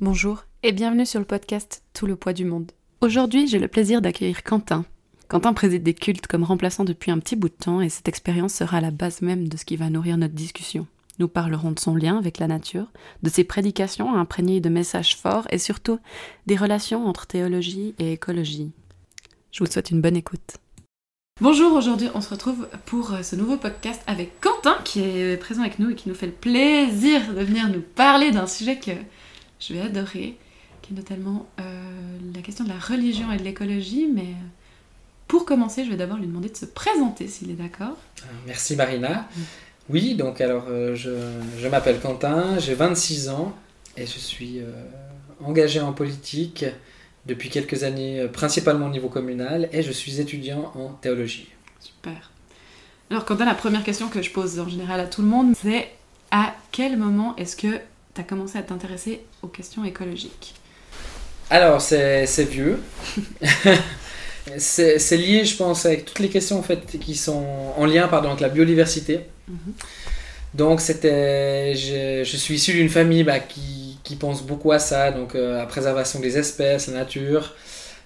Bonjour et bienvenue sur le podcast Tout le poids du monde. Aujourd'hui, j'ai le plaisir d'accueillir Quentin. Quentin préside des cultes comme remplaçant depuis un petit bout de temps et cette expérience sera la base même de ce qui va nourrir notre discussion. Nous parlerons de son lien avec la nature, de ses prédications imprégnées de messages forts et surtout des relations entre théologie et écologie. Je vous souhaite une bonne écoute. Bonjour, aujourd'hui on se retrouve pour euh, ce nouveau podcast avec Quentin qui est présent avec nous et qui nous fait le plaisir de venir nous parler d'un sujet que je vais adorer, qui est notamment euh, la question de la religion et de l'écologie. Mais euh, pour commencer, je vais d'abord lui demander de se présenter s'il est d'accord. Merci Marina. Oui, donc alors je, je m'appelle Quentin, j'ai 26 ans et je suis engagé en politique depuis quelques années, principalement au niveau communal, et je suis étudiant en théologie. Super. Alors, Quentin, la première question que je pose en général à tout le monde, c'est à quel moment est-ce que tu as commencé à t'intéresser aux questions écologiques Alors, c'est vieux. c'est lié, je pense, avec toutes les questions en fait, qui sont en lien pardon, avec la biodiversité. Mhm. Donc, c'était, je, je, suis issu d'une famille bah, qui, qui, pense beaucoup à ça, donc euh, à la préservation des espèces, la nature.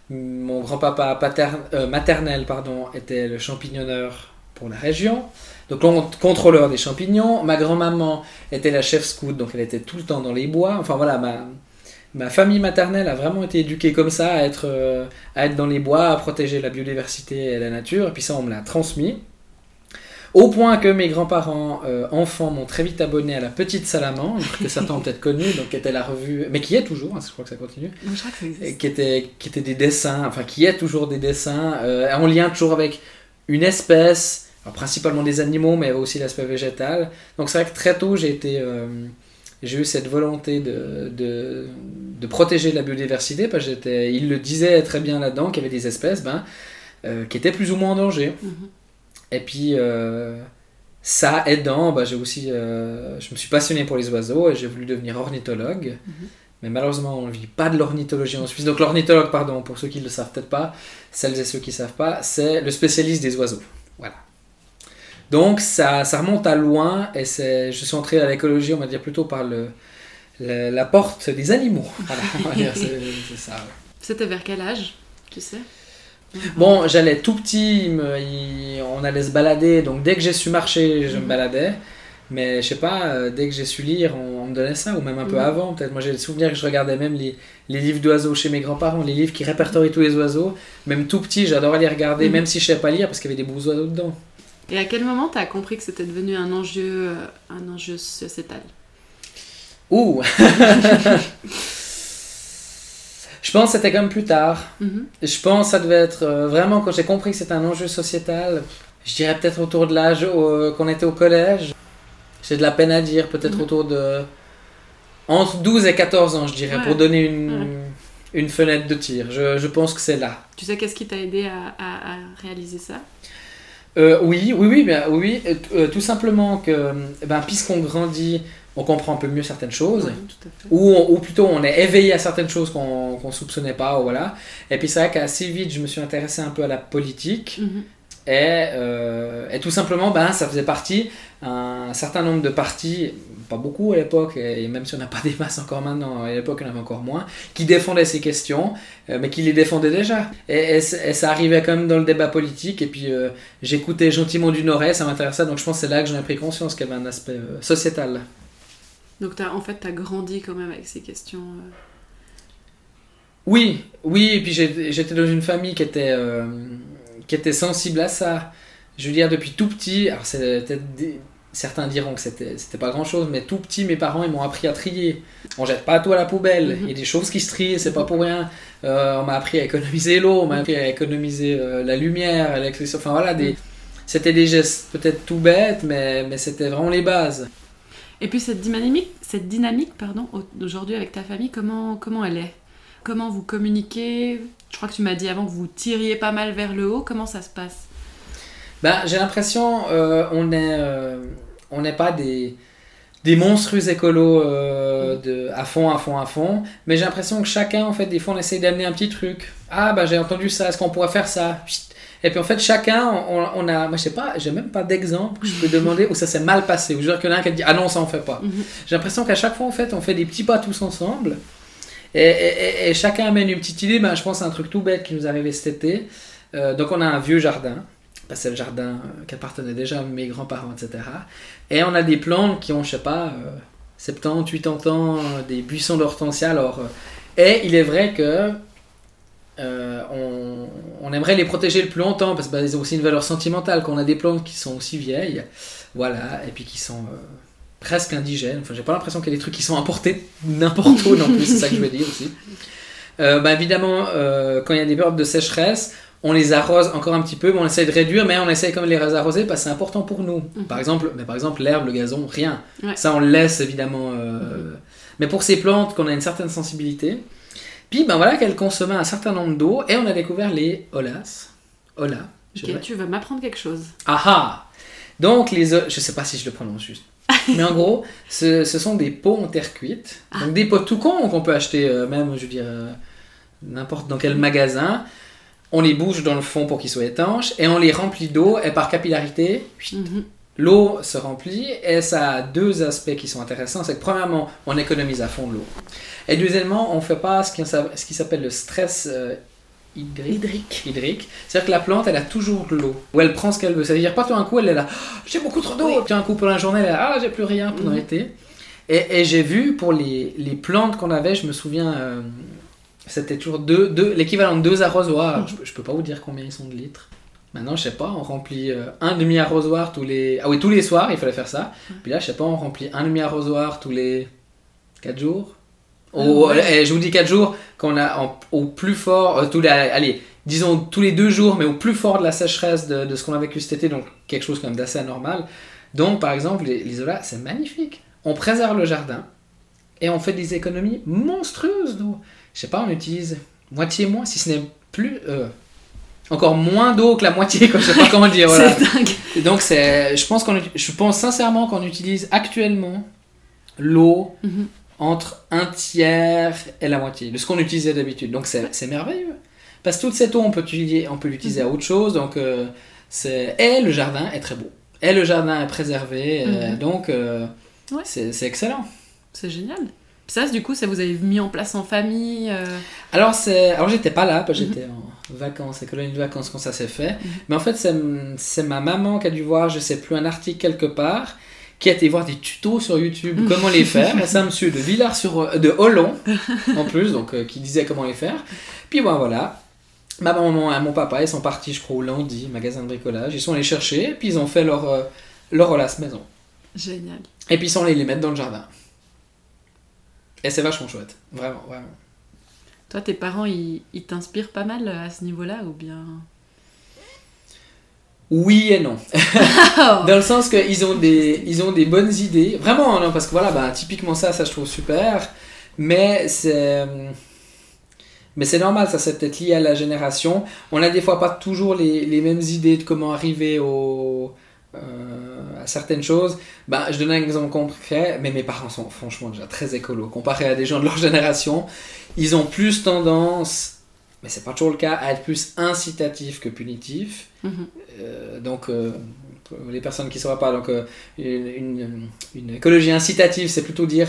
Mon grand-papa euh, maternel pardon, était le champignonneur pour la région, donc contrôleur des champignons. Ma grand-maman était la chef scout, donc elle était tout le temps dans les bois. Enfin voilà, ma, ma famille maternelle a vraiment été éduquée comme ça, à être, euh, à être dans les bois, à protéger la biodiversité et la nature. Et puis ça, on me l'a transmis. Au point que mes grands-parents euh, enfants m'ont très vite abonné à la Petite Salamandre, que certains ont peut-être connu, donc qui était la revue, mais qui est toujours, hein, je crois que ça continue, je crois que ça qui était, qui était des dessins, enfin qui est toujours des dessins, euh, en lien toujours avec une espèce, principalement des animaux, mais aussi l'aspect végétal. Donc c'est vrai que très tôt j'ai été, euh, j'ai eu cette volonté de, de, de, protéger la biodiversité, parce il le disait très bien là-dedans qu'il y avait des espèces, ben, qui étaient plus ou moins en danger. Mhm. Et puis, euh, ça aidant, bah, j'ai aussi, euh, je me suis passionné pour les oiseaux et j'ai voulu devenir ornithologue. Mhm. Mais malheureusement, on ne vit pas de l'ornithologie en Suisse. Donc l'ornithologue, pardon, pour ceux qui ne le savent peut-être pas, celles et ceux qui ne savent pas, c'est le spécialiste des oiseaux. Donc ça, ça remonte à loin et c'est, je suis entré à l'écologie, on va dire plutôt par le, la porte des animaux. Voilà. C'était vers quel âge, tu sais? Bon, j'allais tout petit, on allait se balader, donc dès que j'ai su marcher, je me mhm. baladais. Mais je sais pas, euh, dès que j'ai su lire, on, me donnait ça, ou même un peu mhm. avant. Peut-être moi j'ai le souvenir que je regardais même les, les livres d'oiseaux chez mes grands-parents, les livres qui répertorient tous les oiseaux. Même tout petit, j'adorais les regarder, mhm. même si je savais pas lire, parce qu'il y avait des beaux oiseaux dedans. Et à quel moment tu as compris que c'était devenu un enjeu, euh, un enjeu sociétal? Ouh Je pense que c'était comme plus tard. Mhm. Je pense que ça devait être euh, vraiment quand j'ai compris que c'était un enjeu sociétal. Je dirais peut-être autour de l'âge qu'on était au collège. J'ai de la peine à dire, peut-être mhm. autour de. Entre 12 et 14 ans, je dirais, pour donner une, une fenêtre de tir. Je, je pense que c'est là. Tu sais qu'est-ce qui t'a aidé à, à, réaliser ça? Euh, oui, oui, oui, bien, oui, euh, tout simplement que, ben, puisqu'on grandit on comprend un peu mieux certaines choses, ou, ou, plutôt on est éveillé à certaines choses qu'on ne soupçonnait pas, voilà. Et puis c'est vrai qu'assez vite, je me suis intéressé un peu à la politique, mhm. Et, euh, et, tout simplement, ben, ça faisait partie un certain nombre de partis, pas beaucoup à l'époque, et même si on n'a pas des masses encore maintenant, à l'époque on en avait encore moins, qui défendaient ces questions, euh, mais qui les défendaient déjà. Et, ça arrivait quand même dans le débat politique, et puis euh, j'écoutais gentiment du Nord-Est, ça m'intéressait, donc je pense que c'est là que j'en ai pris conscience qu'il y avait un aspect sociétal. Donc as, en fait, tu as grandi quand même avec ces questions. Oui, oui, et puis j'étais dans une famille qui était, qui était sensible à ça. Je veux dire, depuis tout petit, alors certains diront que c'était pas grand chose, mais tout petit, mes parents ils m'ont appris à trier. On jette pas tout à la poubelle, mhm. il y a des choses qui se trient, c'est pas pour rien. Euh, on m'a appris à économiser l'eau, on m'a appris à économiser la lumière, l'électricité, enfin voilà, des... C'était des gestes peut-être tout bêtes, mais, mais c'était vraiment les bases. Et puis cette dynamique, cette dynamique pardon, aujourd'hui avec ta famille, comment, comment elle est? Comment vous communiquez? Je crois que tu m'as dit avant que vous tiriez pas mal vers le haut. Comment ça se passe? Ben, J'ai l'impression euh, on euh, on n'est pas des, des monstrueux écolos euh, mm. de, à fond, à fond, à fond. Mais j'ai l'impression que chacun, en fait, des fois, on essaye d'amener un petit truc. Ah, bah j'ai entendu ça, est-ce qu'on pourrait faire ça? Et puis en fait, chacun, on, a, moi je sais pas, j'ai même pas d'exemple je peux demander où ça s'est mal passé, ou je veux dire que l'un qui a dit ah non, ça on fait pas. Mhm. J'ai l'impression qu'à chaque fois en fait, on fait des petits pas tous ensemble. Et, chacun amène une petite idée. Ben, je pense à un truc tout bête qui nous est cet été. Euh, donc on a un vieux jardin. Ben, c'est le jardin euh, qui appartenait déjà à mes grands-parents, etc. Et on a des plantes qui ont, je sais pas, euh, 70, 80 ans, euh, des buissons d'hortensia. Alors, et il est vrai que on, on aimerait les protéger le plus longtemps parce qu'ils ont aussi une valeur sentimentale. Qu'on a des plantes qui sont aussi vieilles, voilà, et puis qui sont presque indigènes. Enfin, j'ai pas l'impression qu'il y a des trucs qui sont importés n'importe où non plus, c'est ça que je veux dire aussi. Euh, bah, évidemment, euh, quand il y a des périodes de sécheresse, on les arrose encore un petit peu, mais on essaye de réduire, mais on essaye quand même de les arroser parce que c'est important pour nous. Mhm. Par exemple, mais par exemple l'herbe, le gazon, rien. Ouais. Ça, on le laisse évidemment. euh, Mais pour ces plantes, qu'on a une certaine sensibilité, puis ben voilà qu'elles consommaient un certain nombre d'eau, et on a découvert les olas. Ola. Ok, tu vas m'apprendre quelque chose. ah ah Donc, les je sais pas si je le prononce juste. Mais en gros, ce, ce sont des pots en terre cuite. Donc, des pots tout cons qu'on peut acheter euh, même, je veux dire, euh, n'importe dans quel magasin. On les bouge dans le fond pour qu'ils soient étanches et on les remplit d'eau et par capillarité, Mhm. l'eau se remplit et ça a deux aspects qui sont intéressants. C'est que premièrement, on économise à fond de l'eau. Et deuxièmement, on fait pas ce qui, ce qui s'appelle le stress euh, hydrique Hydrique. hydrique. C'est-à-dire que la plante, elle a toujours de l'eau. Ou elle prend ce qu'elle veut. Ça veut dire pas tout d'un coup, elle est là, Ah, j'ai beaucoup trop d'eau. Oui. Puis un coup, pendant la journée, elle est là, ah, j'ai plus rien pendant Mhm. l'été. Et, et j'ai vu pour les, les plantes qu'on avait, je me souviens, euh, c'était toujours deux, deux, l'équivalent de deux arrosoirs. Mhm. Je, je peux pas vous dire combien ils sont de litres. Maintenant, je sais pas, on remplit euh, un demi-arrosoir tous les. Ah oui, tous les soirs, il fallait faire ça. Puis là, je sais pas, on remplit un demi-arrosoir tous les 4 jours. Ah Au- ouais. eh, je vous dis 4 jours, qu'on a en- au plus fort, euh, tous les, allez, disons tous les 2 jours, mais au plus fort de la sécheresse de, de ce qu'on a vécu cet été, donc quelque chose quand même d'assez anormal. Donc, par exemple, olas, c'est magnifique. On préserve le jardin et on fait des économies monstrueuses d'eau. Je sais pas, on utilise moitié moins, si ce n'est plus. euh, encore moins d'eau que la moitié, quoi, je sais pas comment dire. Voilà. C'est dingue. Et donc c'est, je pense qu'on, je pense sincèrement qu'on utilise actuellement l'eau Mhm. Entre un tiers et la moitié de ce qu'on utilisait d'habitude. Donc c'est, c'est merveilleux. Parce que toute cette eau, on peut, on peut l'utiliser à autre chose. Donc euh, c'est, et le jardin est très beau. Et le jardin est préservé. euh, Mhm. donc euh, Ouais. c'est, excellent. C'est génial. Puis ça, du coup, ça vous avez mis en place en famille. euh, Alors, c'est... Alors j'étais pas là, parce que Mhm. j'étais en vacances, et colonie de vacances quand ça s'est fait. Mhm. Mais en fait, c'est, c'est ma maman qui a dû voir, je sais plus, un article quelque part, qui a été voir des tutos sur YouTube, Mhm. comment les faire. Et c'est un monsieur de Villars sur de Hollon, en plus, donc euh, qui disait comment les faire. Puis bon, voilà. Ma maman et mon papa, ils sont partis, je crois, au lundi, magasin de bricolage. Ils sont allés chercher, puis ils ont fait leur, euh, leur Olas maison. Génial. Et puis ils sont allés les mettre dans le jardin. Et c'est vachement chouette. Vraiment, vraiment. Toi, tes parents, ils, ils t'inspirent pas mal à ce niveau-là ou bien? Oui et non. Dans le sens qu'ils ont des, ils ont des bonnes idées. Vraiment, non, parce que voilà, bah, typiquement ça, ça je trouve super. Mais c'est. Mais c'est normal, ça c'est peut-être lié à la génération. On a des fois pas toujours les, les mêmes idées de comment arriver au, euh, à certaines choses. Bah, je donne un exemple concret, mais mes parents sont franchement déjà très écolos. Comparé à des gens de leur génération, ils ont plus tendance, mais c'est pas toujours le cas, à être plus incitatifs que punitifs. Mhm. Euh, donc, euh, les personnes qui ne sauraient pas, donc, euh, une, une- écologie incitative, c'est plutôt dire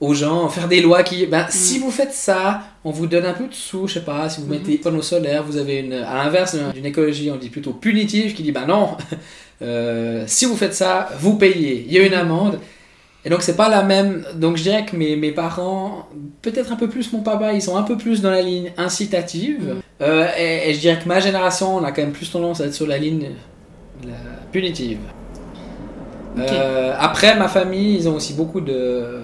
aux gens, faire des lois qui, ben, si vous faites ça, on vous donne un peu de sous, je sais pas, si vous Mhm. mettez des panneaux solaires, vous avez une, à l'inverse d'une écologie, on dit plutôt punitive, qui dit, ben non, euh, si vous faites ça, vous payez, il y a une amende. Et donc c'est pas la même. Donc je dirais que mes, mes parents, peut-être un peu plus mon papa, ils sont un peu plus dans la ligne incitative. Mhm. Euh, et, et je dirais que ma génération, on a quand même plus tendance à être sur la ligne la punitive. Euh, après, ma famille, ils ont aussi beaucoup de.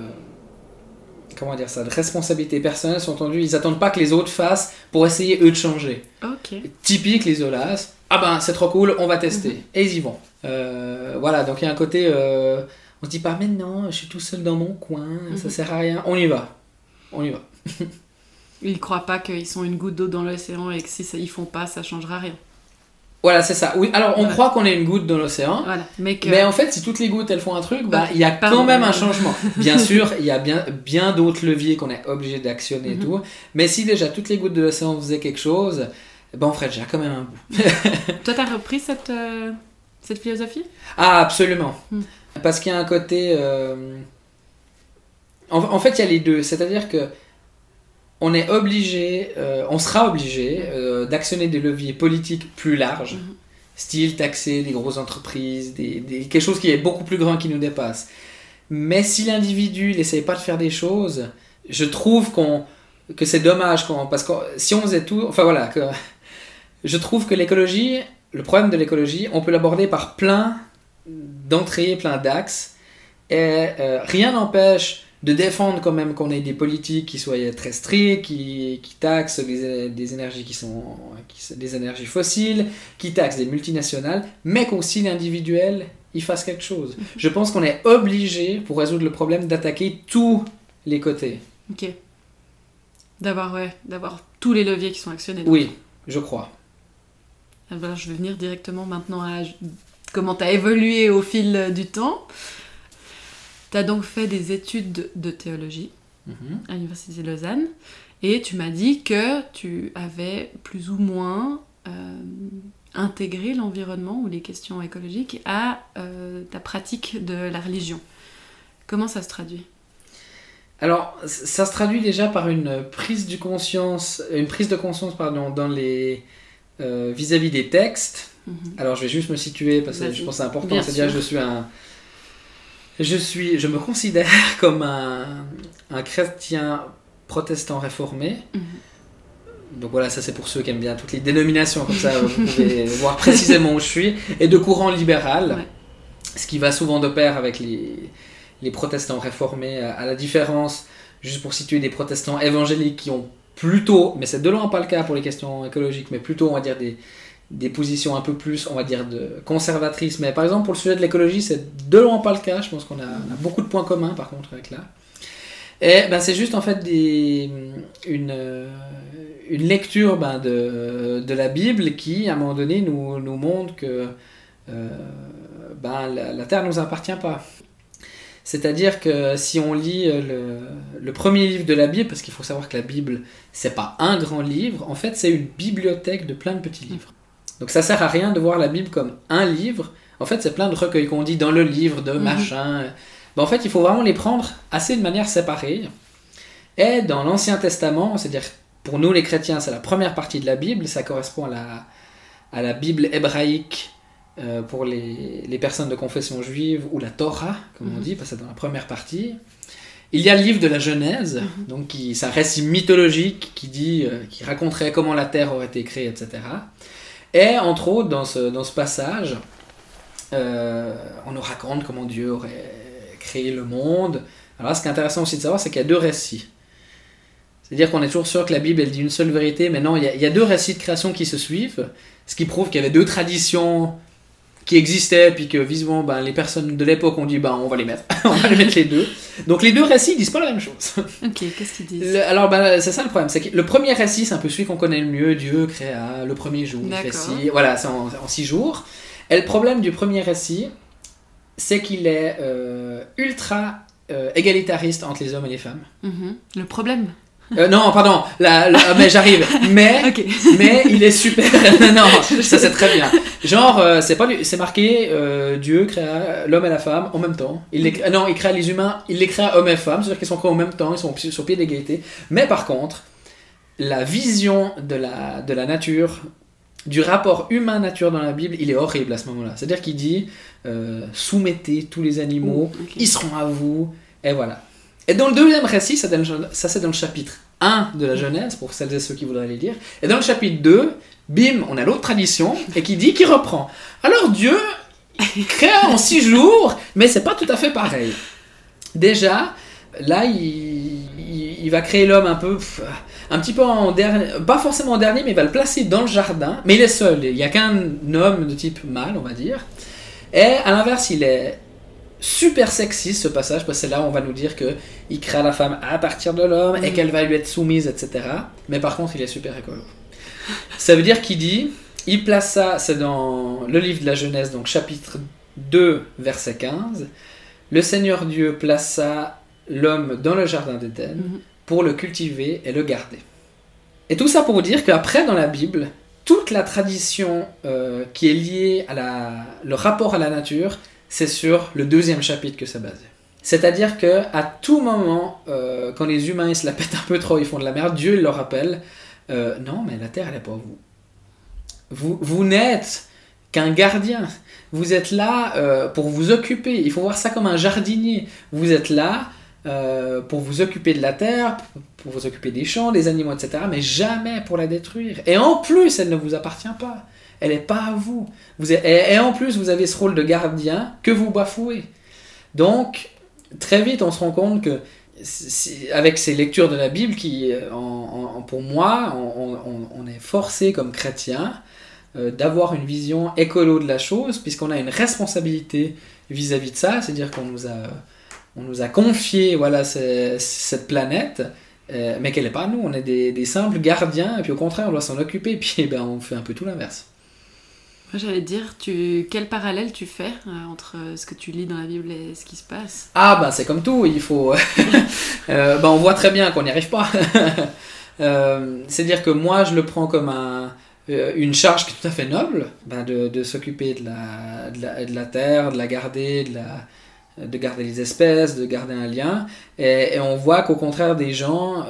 Comment dire ça De responsabilités personnelles, sont entendues. Ils attendent pas que les autres fassent pour essayer eux de changer. Ok. Typique les Olas. Ah ben c'est trop cool, on va tester. Mhm. Et ils y vont. Euh, voilà, donc il y a un côté. euh, on se dit pas, mais non, je suis tout seul dans mon coin, ça Mhm. sert à rien. On y va. On y va. Ils croient pas qu'ils sont une goutte d'eau dans l'océan et que si ça, ils font pas, ça changera rien. Voilà, c'est ça. Oui, alors on croit qu'on est une goutte dans l'océan. Voilà. Mais que. Mais en fait, si toutes les gouttes elles font un truc, bah il y a quand même un changement. Bien sûr, il y a bien, bien d'autres leviers qu'on est obligé d'actionner et Mhm. tout. Mais si déjà toutes les gouttes de l'océan faisaient quelque chose, ben on ferait déjà quand même un bout. Toi, t'as repris cette, euh, cette philosophie? Ah, absolument. Hmm. Parce qu'il y a un côté. euh, En, en fait, il y a les deux. C'est-à-dire que on est obligé, euh, on sera obligé euh, d'actionner des leviers politiques plus larges, Mhm. style taxer des grosses entreprises, des, des- quelque chose qui est beaucoup plus grand qui nous dépasse. Mais si l'individu n'essaye pas de faire des choses, je trouve qu'on que c'est dommage parce que si on faisait tout, enfin voilà, que je trouve que l'écologie, le problème de l'écologie, on peut l'aborder par plein d'entrées, plein d'axes, et euh, rien n'empêche de défendre quand même qu'on ait des politiques qui soient très strictes, qui, qui taxent des, des énergies qui sont qui des énergies fossiles, qui taxent des multinationales, mais qu'aussi l'individuel il fasse quelque chose. Je pense qu'on est obligé pour résoudre le problème d'attaquer tous les côtés. Ok. D'avoir, ouais, d'avoir tous les leviers qui sont actionnés. Oui, je crois. Alors, je vais venir directement maintenant à comment tu as évolué au fil du temps. Tu as donc fait des études de, théologie Mhm. à l'Université de Lausanne et tu m'as dit que tu avais plus ou moins euh, intégré l'environnement ou les questions écologiques à euh, ta pratique de la religion. Comment ça se traduit? Alors, ça se traduit déjà par une prise de conscience, une prise de conscience pardon, dans les euh, vis-à-vis des textes. Mhm. Alors, je vais juste me situer parce que je pense que c'est important. C'est-à-dire, je suis un, je suis, je me considère comme un, un chrétien protestant réformé. Mhm. Donc voilà, ça c'est pour ceux qui aiment bien toutes les dénominations, comme ça vous pouvez voir précisément où je suis, et de courant libéral, Ouais. ce qui va souvent de pair avec les, les protestants réformés, à la différence, juste pour situer des protestants évangéliques qui ont plutôt, mais c'est de loin pas le cas pour les questions écologiques, mais plutôt on va dire des, des positions un peu plus, on va dire, conservatrices. Mais par exemple pour le sujet de l'écologie, c'est de loin pas le cas, je pense qu'on a, beaucoup de points communs par contre avec là. Et ben, c'est juste en fait une, euh, une lecture ben, de, de la Bible qui, à un moment donné, nous, nous montre que euh, ben, la, la Terre ne nous appartient pas. C'est-à-dire que si on lit euh, le, le premier livre de la Bible, parce qu'il faut savoir que la Bible, c'est pas un grand livre, en fait, c'est une bibliothèque de plein de petits livres. Donc ça sert à rien de voir la Bible comme un livre. En fait, c'est plein de recueils qu'on dit dans le livre de Mhm. machin. Ben, en fait, il faut vraiment les prendre assez de manière séparée. Et dans l'Ancien Testament, c'est-à-dire pour nous les chrétiens, c'est la première partie de la Bible, ça correspond à la, à la Bible hébraïque euh, pour les, les personnes de confession juive, ou la Torah, comme on Mhm. dit, parce que c'est dans la première partie. Il y a le livre de la Genèse, Mhm. donc qui, c'est un récit mythologique qui, dit, euh, qui raconterait comment la Terre aurait été créée, etc. Et entre autres, dans ce, dans ce passage, euh, on nous raconte comment Dieu aurait créé le monde. Alors ce qui est intéressant aussi de savoir, c'est qu'il y a deux récits. C'est-à-dire qu'on est toujours sûr que la Bible, dit une seule vérité, mais non, il y a deux récits de création qui se suivent, ce qui prouve qu'il y avait deux traditions qui existaient, puis que visiblement, ben, les personnes de l'époque ont dit, ben, on va les mettre, on va les mettre les deux. Donc les deux récits disent pas la même chose. Ok, qu'est-ce qu'ils disent Le- alors, ben, c'est ça le problème. C'est que le premier récit, c'est un peu celui qu'on connaît le mieux. Dieu créa le premier jour. Six- Voilà, c'est en, en six jours. Et le problème du premier récit, c'est qu'il est euh, ultra euh, égalitariste entre les hommes et les femmes. Mhm. Le problème Euh, non, pardon, la- la- mais j'arrive. Mais, mais il est super. non, ça c'est très bien. Genre, euh, c'est pas, c'est marqué euh, Dieu créa l'homme et la femme en même temps. Il les, crée- non, il créa les humains, il les créa hommes et femmes, c'est-à-dire qu'ils sont créés en même temps, ils sont sur pied d'égalité. Mais par contre, la vision de la, de la nature, du rapport humain-nature dans la Bible, il est horrible à ce moment-là. C'est-à-dire qu'il dit soumettez tous les animaux, ils seront à vous, et voilà. Et dans le deuxième récit, ça, c'est dans le chapitre 1 de la Genèse, pour celles et ceux qui voudraient les lire. Et dans le chapitre 2, bim, on a l'autre tradition, et qui dit, qui reprend. Alors Dieu créa en six jours, mais c'est pas tout à fait pareil. Déjà, là, il, il- va créer l'homme un peu, un petit peu en dernier, pas forcément en dernier, mais il va le placer dans le jardin, mais il est seul, il n'y a qu'un homme de type mâle, on va dire. Et à l'inverse, il est super sexiste ce passage, parce que c'est là où on va nous dire que il crée la femme à partir de l'homme et Mhm. qu'elle va lui être soumise, etc. Mais par contre, il est super écolo. Ça veut dire qu'il dit, il place ça, c'est dans le livre de la Genèse, donc chapitre 2, verset 15. Le Seigneur Dieu plaça l'homme dans le jardin d'Éden Mhm. pour le cultiver et le garder. Et tout ça pour vous dire qu'après, dans la Bible, toute la tradition euh, qui est liée à la, le rapport à la nature, c'est sur le deuxième chapitre que c'est basé. C'est-à-dire que à tout moment, euh, quand les humains ils se la pètent un peu trop, ils font de la merde, Dieu leur rappelle euh, non, mais la terre elle est pas vous. Vous, vous n'êtes qu'un gardien. Vous êtes là euh, pour vous occuper. Il faut voir ça comme un jardinier. Vous êtes là pour vous occuper de la terre, pour vous occuper des champs, des animaux, etc. Mais jamais pour la détruire. Et en plus, elle ne vous appartient pas. Elle n'est pas à vous. vous et, en plus, vous avez ce rôle de gardien que vous bafouez. Donc, très vite, on se rend compte que avec ces lectures de la Bible, qui, euh, pour moi, on, est forcé comme chrétien euh, d'avoir une vision écolo de la chose, puisqu'on a une responsabilité vis-à-vis de ça, c'est-à-dire qu'on nous a, nous a confié voilà, ce- cette planète, euh, mais qu'elle n'est pas à nous, on est des, des simples gardiens, et puis au contraire, on doit s'en occuper, et puis eh ben, on fait un peu tout l'inverse. Moi, j'allais dire, tu... quel parallèle tu fais euh, entre euh, ce que tu lis dans la Bible et ce qui se passe? Ah ben c'est comme tout, il faut... euh, ben, on voit très bien qu'on n'y arrive pas. Euh, C'est-à-dire que moi je le prends comme un, une charge qui est tout à fait noble, ben, de, de s'occuper de la, de, la, de la terre, de la garder, de, la, de garder les espèces, de garder un lien. Et, et on voit qu'au contraire des gens,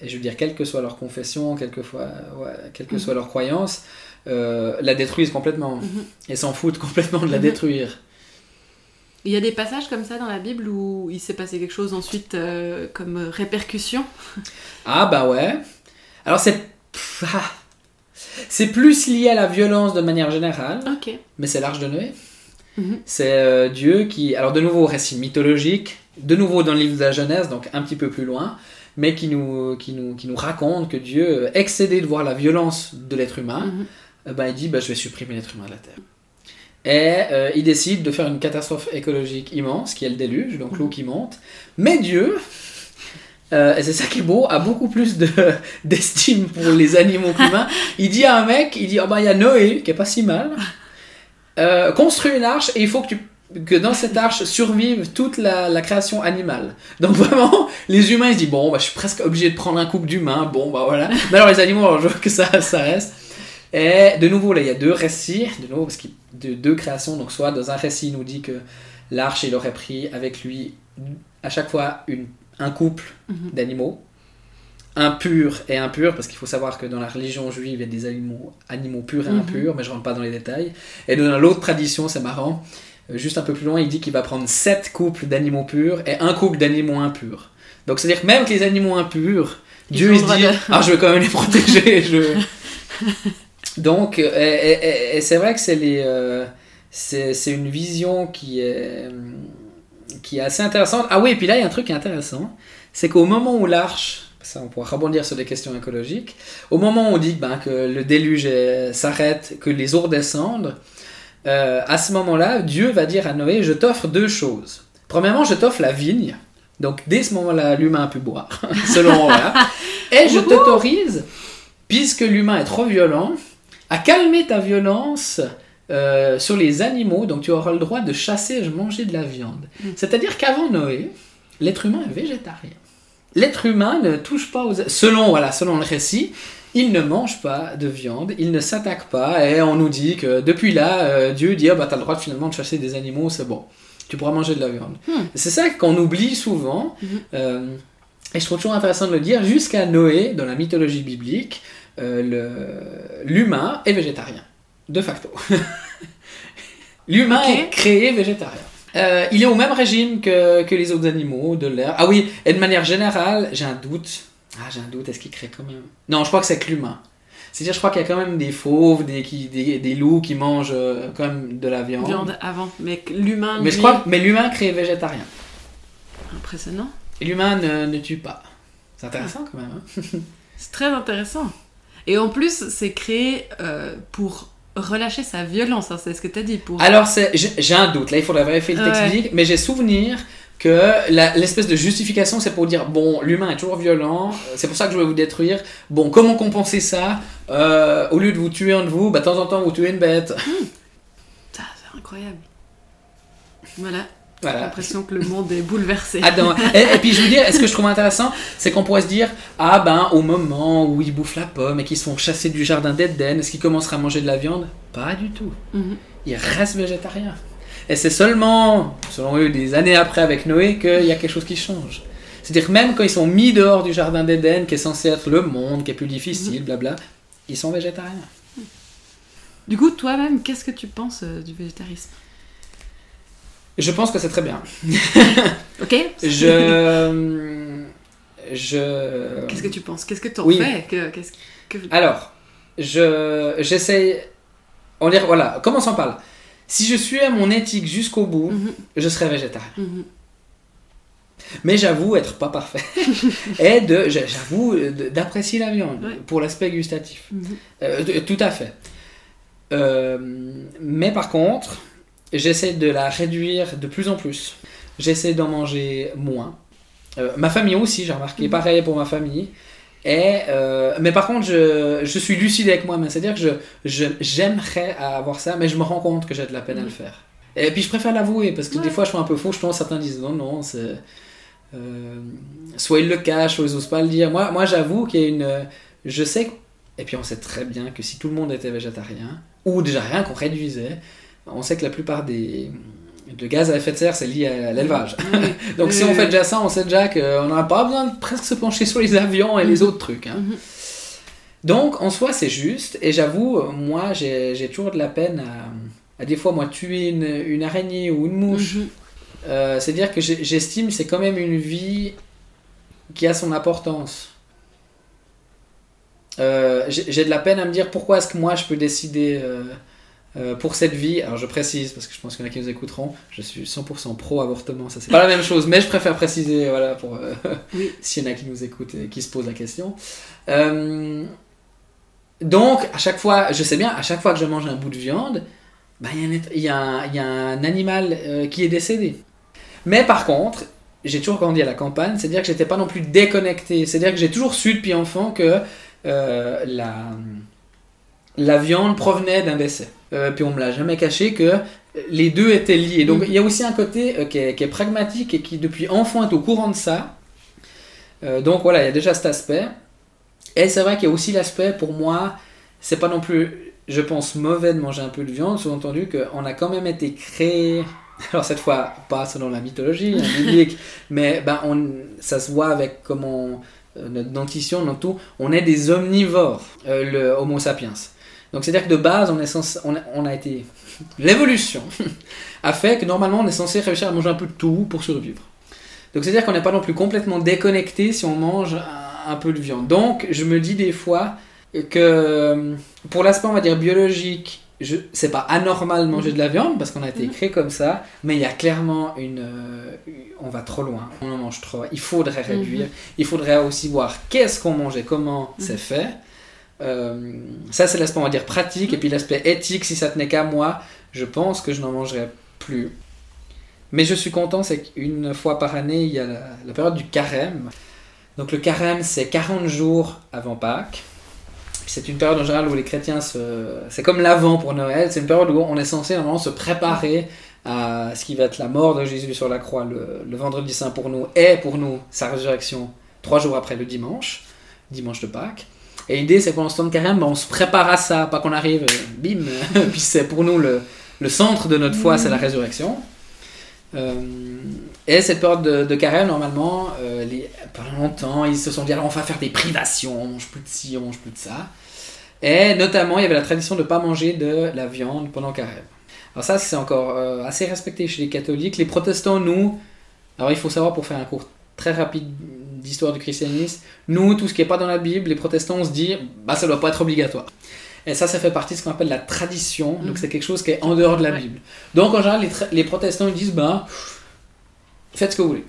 et je veux dire quelle que soit leur confession, quelle que, fois, ouais, quelle que Mhm. soit leur croyance, euh, la détruisent complètement. Mhm. Et s'en foutent complètement de la Mhm. détruire. Il y a des passages comme ça dans la Bible où il s'est passé quelque chose ensuite euh, comme répercussion? Ah bah ouais. Alors c'est ah. c'est plus lié à la violence de manière générale, Ok. mais c'est l'arche de Noé. Mhm. C'est euh, Dieu qui, alors de nouveau récit mythologique, de nouveau dans le livre de la Genèse, donc un petit peu plus loin, mais qui nous, qui nous, qui nous raconte que Dieu, excédé de voir la violence de l'être humain, ben, il dit bah, je vais supprimer l'être humain de la terre. Et euh, il décide de faire une catastrophe écologique immense, qui est le déluge, donc l'eau qui monte. Mais Dieu, euh, et c'est ça qui est beau, a beaucoup plus de- d'estime pour les animaux qu'humains. Il dit à un mec, il dit, oh bah il y a Noé, qui est pas si mal, euh, construis une arche et il faut que tu que dans cette arche survive toute la, la création animale. Donc vraiment, les humains ils se disent bon, bah, je suis presque obligé de prendre un couple d'humains, bon bah voilà. Mais alors les animaux, je veux que ça, ça reste. Et de nouveau, là, il y a deux récits, de nouveau, parce qu'il de deux créations. Donc, soit dans un récit, il nous dit que l'arche, il aurait pris avec lui à chaque fois une, un couple Mhm. d'animaux, impurs et impurs, parce qu'il faut savoir que dans la religion juive, il y a des animaux, animaux purs et Mhm. impurs, mais je rentre pas dans les détails. Et dans l'autre tradition, c'est marrant, euh, juste un peu plus loin, il dit qu'il va prendre sept couples d'animaux purs et un couple d'animaux impurs. Donc, c'est-à-dire que même que les animaux impurs, Ils Dieu il se dit, de- ah, je veux quand même les protéger. je... Donc, euh, et, et- et- et c'est vrai que c'est les, euh, c'est une vision qui est, qui est assez intéressante. Ah oui, et puis là, il y a un truc intéressant, c'est qu'au moment où l'arche, ça on pourra rebondir sur des questions écologiques, au moment où on dit ben, que le déluge s'arrête, que les eaux descendent, euh, à ce moment-là, Dieu va dire à Noé, je t'offre deux choses. Premièrement, je t'offre la vigne. Donc dès ce moment-là, l'humain a pu boire, selon voilà. Et je t'autorise, puisque l'humain est trop violent, à calmer ta violence euh, sur les animaux. Donc tu auras le droit de chasser et de manger de la viande. Mm. C'est-à-dire qu'avant Noé, l'être humain est végétarien. L'être humain ne touche pas aux... Selon, voilà, selon le récit, il ne mange pas de viande, il ne s'attaque pas, et on nous dit que depuis là, euh, Dieu dit, ah bah t'as le droit finalement de chasser des animaux, c'est bon. Tu pourras manger de la viande. Hmm. C'est ça qu'on oublie souvent, Mhm. euh, et je trouve toujours intéressant de le dire, jusqu'à Noé, dans la mythologie biblique, euh, l'humain est végétarien, de facto. l'humain est créé végétarien. Euh, il est au même régime que, que les autres animaux de l'air. Ah oui, et de manière générale, j'ai un doute. Ah, j'ai un doute, est-ce qu'il crée quand même? Non, je crois que c'est que l'humain. C'est-à-dire, je crois qu'il y a quand même des fauves, des, qui, des, des loups qui mangent euh, quand même de la viande. Viande avant, mais l'humain. Mais je lui, crois, mais l'humain crée végétarien. Impressionnant. Et l'humain ne, ne tue pas. C'est intéressant quand même. hein. C'est très intéressant. Et en plus, c'est créé euh, pour relâcher sa violence, hein, c'est ce que tu as dit. Pour... Alors, j'ai un doute. Là, il faudrait vérifier le texte Ouais. biblique, mais j'ai souvenir que l'espèce de justification, c'est pour dire bon, l'humain est toujours violent, euh, c'est pour ça que je vais vous détruire. Bon, comment compenser ça Euh, Au lieu de vous tuer un de vous, bah, de temps en temps, vous tuez une bête. Putain, c'est incroyable. Voilà, j'ai Voilà. l'impression que le monde est bouleversé. Ah, non. et, et puis je veux dire, est-ce que je trouve intéressant, c'est qu'on pourrait se dire, ah ben au moment où ils bouffent la pomme et qu'ils se font chasser du jardin d'Éden, est-ce qu'ils commenceraient à manger de la viande? Pas du tout. Mhm. Il reste végétarien. Et c'est seulement, selon eux, des années après avec Noé, qu'il y a quelque chose qui change. C'est-à-dire que même quand ils sont mis dehors du jardin d'Éden, qui est censé être le monde, qui est plus difficile, blabla, ils sont végétariens. Du coup, toi-même, qu'est-ce que tu penses euh, du végétarisme? Je pense que c'est très bien. Ok Je. Je. Qu'est-ce que tu penses? Qu'est-ce que tu en Oui. fais? Que. Alors, je j'essaye. On dirait, voilà, commençons par là. Si je suis à mon éthique jusqu'au bout, Mhm, je serai végétarien. mhm. Mais j'avoue être pas parfait. Et de, j'a- j'avoue euh, d'apprécier la viande Ouais. pour l'aspect gustatif. Mhm. Euh, tout à fait. Euh, mais par contre, j'essaie de la réduire de plus en plus. J'essaie d'en manger moins. Euh, ma famille aussi, j'ai remarqué, Mhm. pareil pour ma famille. Et, euh, mais par contre, je, je suis lucide avec moi-même. C'est-à-dire que je, je, j'aimerais avoir ça, mais je me rends compte que j'ai de la peine à le faire. Et puis je préfère l'avouer, parce que Ouais. des fois je suis un peu faux, je pense certains disent non, non, c'est... euh, soit ils le cachent, soit ils osent pas le dire. Moi, moi j'avoue qu'il y a une... Je sais, et puis on sait très bien que si tout le monde était végétarien, ou déjà rien qu'on réduisait, on sait que la plupart des... de gaz à effet de serre, c'est lié à l'élevage. Oui. Donc si on oui, fait déjà ça, on sait déjà qu'on n'a pas besoin de presque se pencher sur les avions et les Mhm. autres trucs. hein. Mhm. Donc en soi c'est juste, et j'avoue, moi j'ai toujours de la peine à, à des fois moi tuer une, une araignée ou une mouche. Mhm. Euh, C'est-à-dire que j'estime c'est quand même une vie qui a son importance. Euh, j'ai j'ai de la peine à me dire pourquoi est-ce que moi je peux décider euh, euh, pour cette vie. Alors je précise parce que je pense qu'il y en a qui nous écouteront. Je suis 100% pro avortement, ça c'est pas la même chose, mais je préfère préciser voilà pour euh, Oui. s'il y en a qui nous écoutent et qui se posent la question. Euh, donc à chaque fois, je sais bien, à chaque fois que je mange un bout de viande, bah, il y a un y, y a animal qui est décédé. Mais par contre, j'ai toujours grandi à la campagne, c'est-à-dire que j'étais pas non plus déconnecté. C'est-à-dire que j'ai toujours su depuis enfant que la, la viande provenait d'un décès. Euh, puis on me l'a jamais caché que les deux étaient liés. Donc Mhm. il y a aussi un côté euh, qui, est, qui est pragmatique et qui depuis enfant est au courant de ça. Euh, donc voilà, il y a déjà cet aspect. Et c'est vrai qu'il y a aussi l'aspect, pour moi, c'est pas non plus, je pense, mauvais de manger un peu de viande, sous-entendu qu'on a quand même été créé, alors cette fois, pas selon la mythologie hein, biblique, mais ben, on, ça se voit avec comment notre dentition, notre tout, on est des omnivores, le Homo sapiens. Donc c'est-à-dire que de base, on, est censé, on, a, on a été. L'évolution a fait que normalement, on est censé réussir à manger un peu de tout pour survivre. Donc c'est-à-dire qu'on n'est pas non plus complètement déconnecté si on mange un, un peu de viande. Donc je me dis des fois que euh, pour l'aspect, on va dire biologique, c'est pas anormal de manger de la viande parce qu'on a été Mhm. créé comme ça, mais il y a clairement une. euh, on va trop loin, on en mange trop. Il faudrait réduire. Il faudrait aussi voir qu'est-ce qu'on mange et comment Mhm. c'est fait. Euh, ça, c'est l'aspect, on va dire, pratique. Et puis l'aspect éthique, si ça tenait qu'à moi, je pense que je n'en mangerais plus. Mais je suis content, c'est qu'une fois par année, il y a la, période du carême. Donc le carême, c'est 40 jours avant Pâques. C'est une période en général où les chrétiens se... C'est comme l'avant pour Noël, c'est une période où on est censé normalement se préparer à ce qui va être la mort de Jésus sur la croix le, le vendredi saint pour nous et pour nous sa résurrection trois jours après le dimanche, dimanche de Pâques. Et l'idée c'est pendant ce temps de carême, ben, on se prépare à ça, pas qu'on arrive, euh, bim, puis c'est pour nous le, le centre de notre foi, c'est la résurrection. Euh, et cette période de, de carême, normalement, euh, les, pendant longtemps, ils se sont dit alors on va faire des privations, on mange plus de ci, on mange plus de ça. Et notamment, il y avait la tradition de ne pas manger de la viande pendant carême. Alors ça, c'est encore euh, assez respecté chez les catholiques. Les protestants, nous, alors il faut savoir pour faire un cours très rapide d'histoire du christianisme, nous, tout ce qui n'est pas dans la Bible, les protestants, on se dit, bah ça doit pas être obligatoire. Et ça, ça fait partie de ce qu'on appelle la tradition. Donc Mhm. c'est quelque chose qui est en dehors de la. Bible. Donc en général, les, protestants ils disent, bah, faites ce que vous voulez.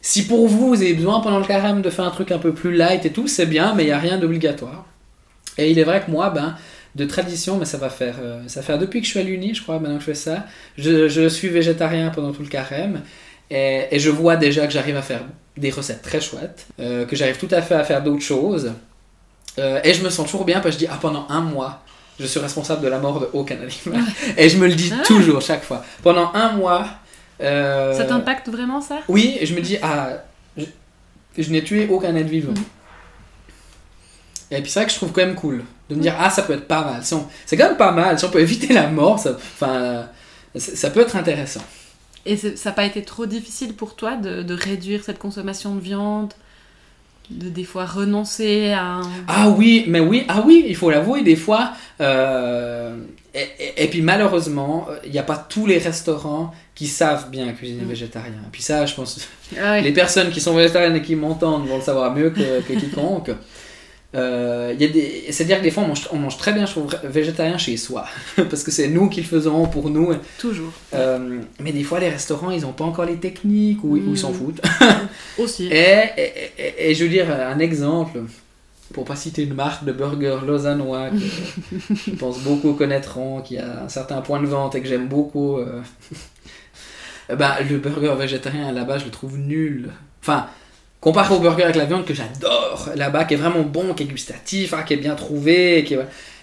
Si pour vous, vous avez besoin pendant le carême de faire un truc un peu plus light et tout, c'est bien, mais il n'y a rien d'obligatoire. Et il est vrai que moi, ben, de tradition, mais ça va faire, euh, ça fait depuis que je suis à l'Uni, je crois, maintenant que je fais ça, je, je suis végétarien pendant tout le carême. Et, et je vois déjà que j'arrive à faire des recettes très chouettes, euh, que j'arrive tout à fait à faire d'autres choses. Euh, et je me sens toujours bien parce que je dis, ah, pendant un mois, je suis responsable de la mort de aucun animal. et je me le dis Ah. toujours, chaque fois. Pendant un mois. euh, Ça t'impacte vraiment ça? Oui, et je me dis, ah, je, je n'ai tué aucun être vivant. Mhm. Et puis c'est vrai que je trouve quand même cool de me dire, ah, ça peut être pas mal. Si on- C'est quand même pas mal. Si on peut éviter la mort, ça... enfin, ça peut être intéressant. Et ça n'a pas été trop difficile pour toi de, de, réduire cette consommation de viande de des fois renoncer à... Ah oui, mais oui, ah oui, il faut l'avouer, des fois... Euh, et, puis malheureusement, il n'y a pas tous les restaurants qui savent bien cuisiner mm. végétarien. Puis ça, je pense, ah les personnes qui sont végétariennes et qui m'entendent vont le savoir mieux que, que quiconque. Euh, C'est-à-dire que des fois, on mange, on mange, très bien, je trouve, végétarien chez soi. parce que c'est nous qui le faisons pour nous. Toujours. Euh, mais des fois, les restaurants, ils n'ont pas encore les techniques ou, ils s'en mm. foutent. Aussi. Et, et, et, je veux dire, un exemple, pour pas citer une marque de burger lausannois que je pense beaucoup connaîtront, qui a un certain point de vente et que j'aime beaucoup. Euh, bah, le burger végétarien là-bas, je le trouve nul. Enfin, comparé au burger avec la viande que j'adore là-bas, qui est vraiment bon, qui est gustatif, hein, qui est bien trouvé, qui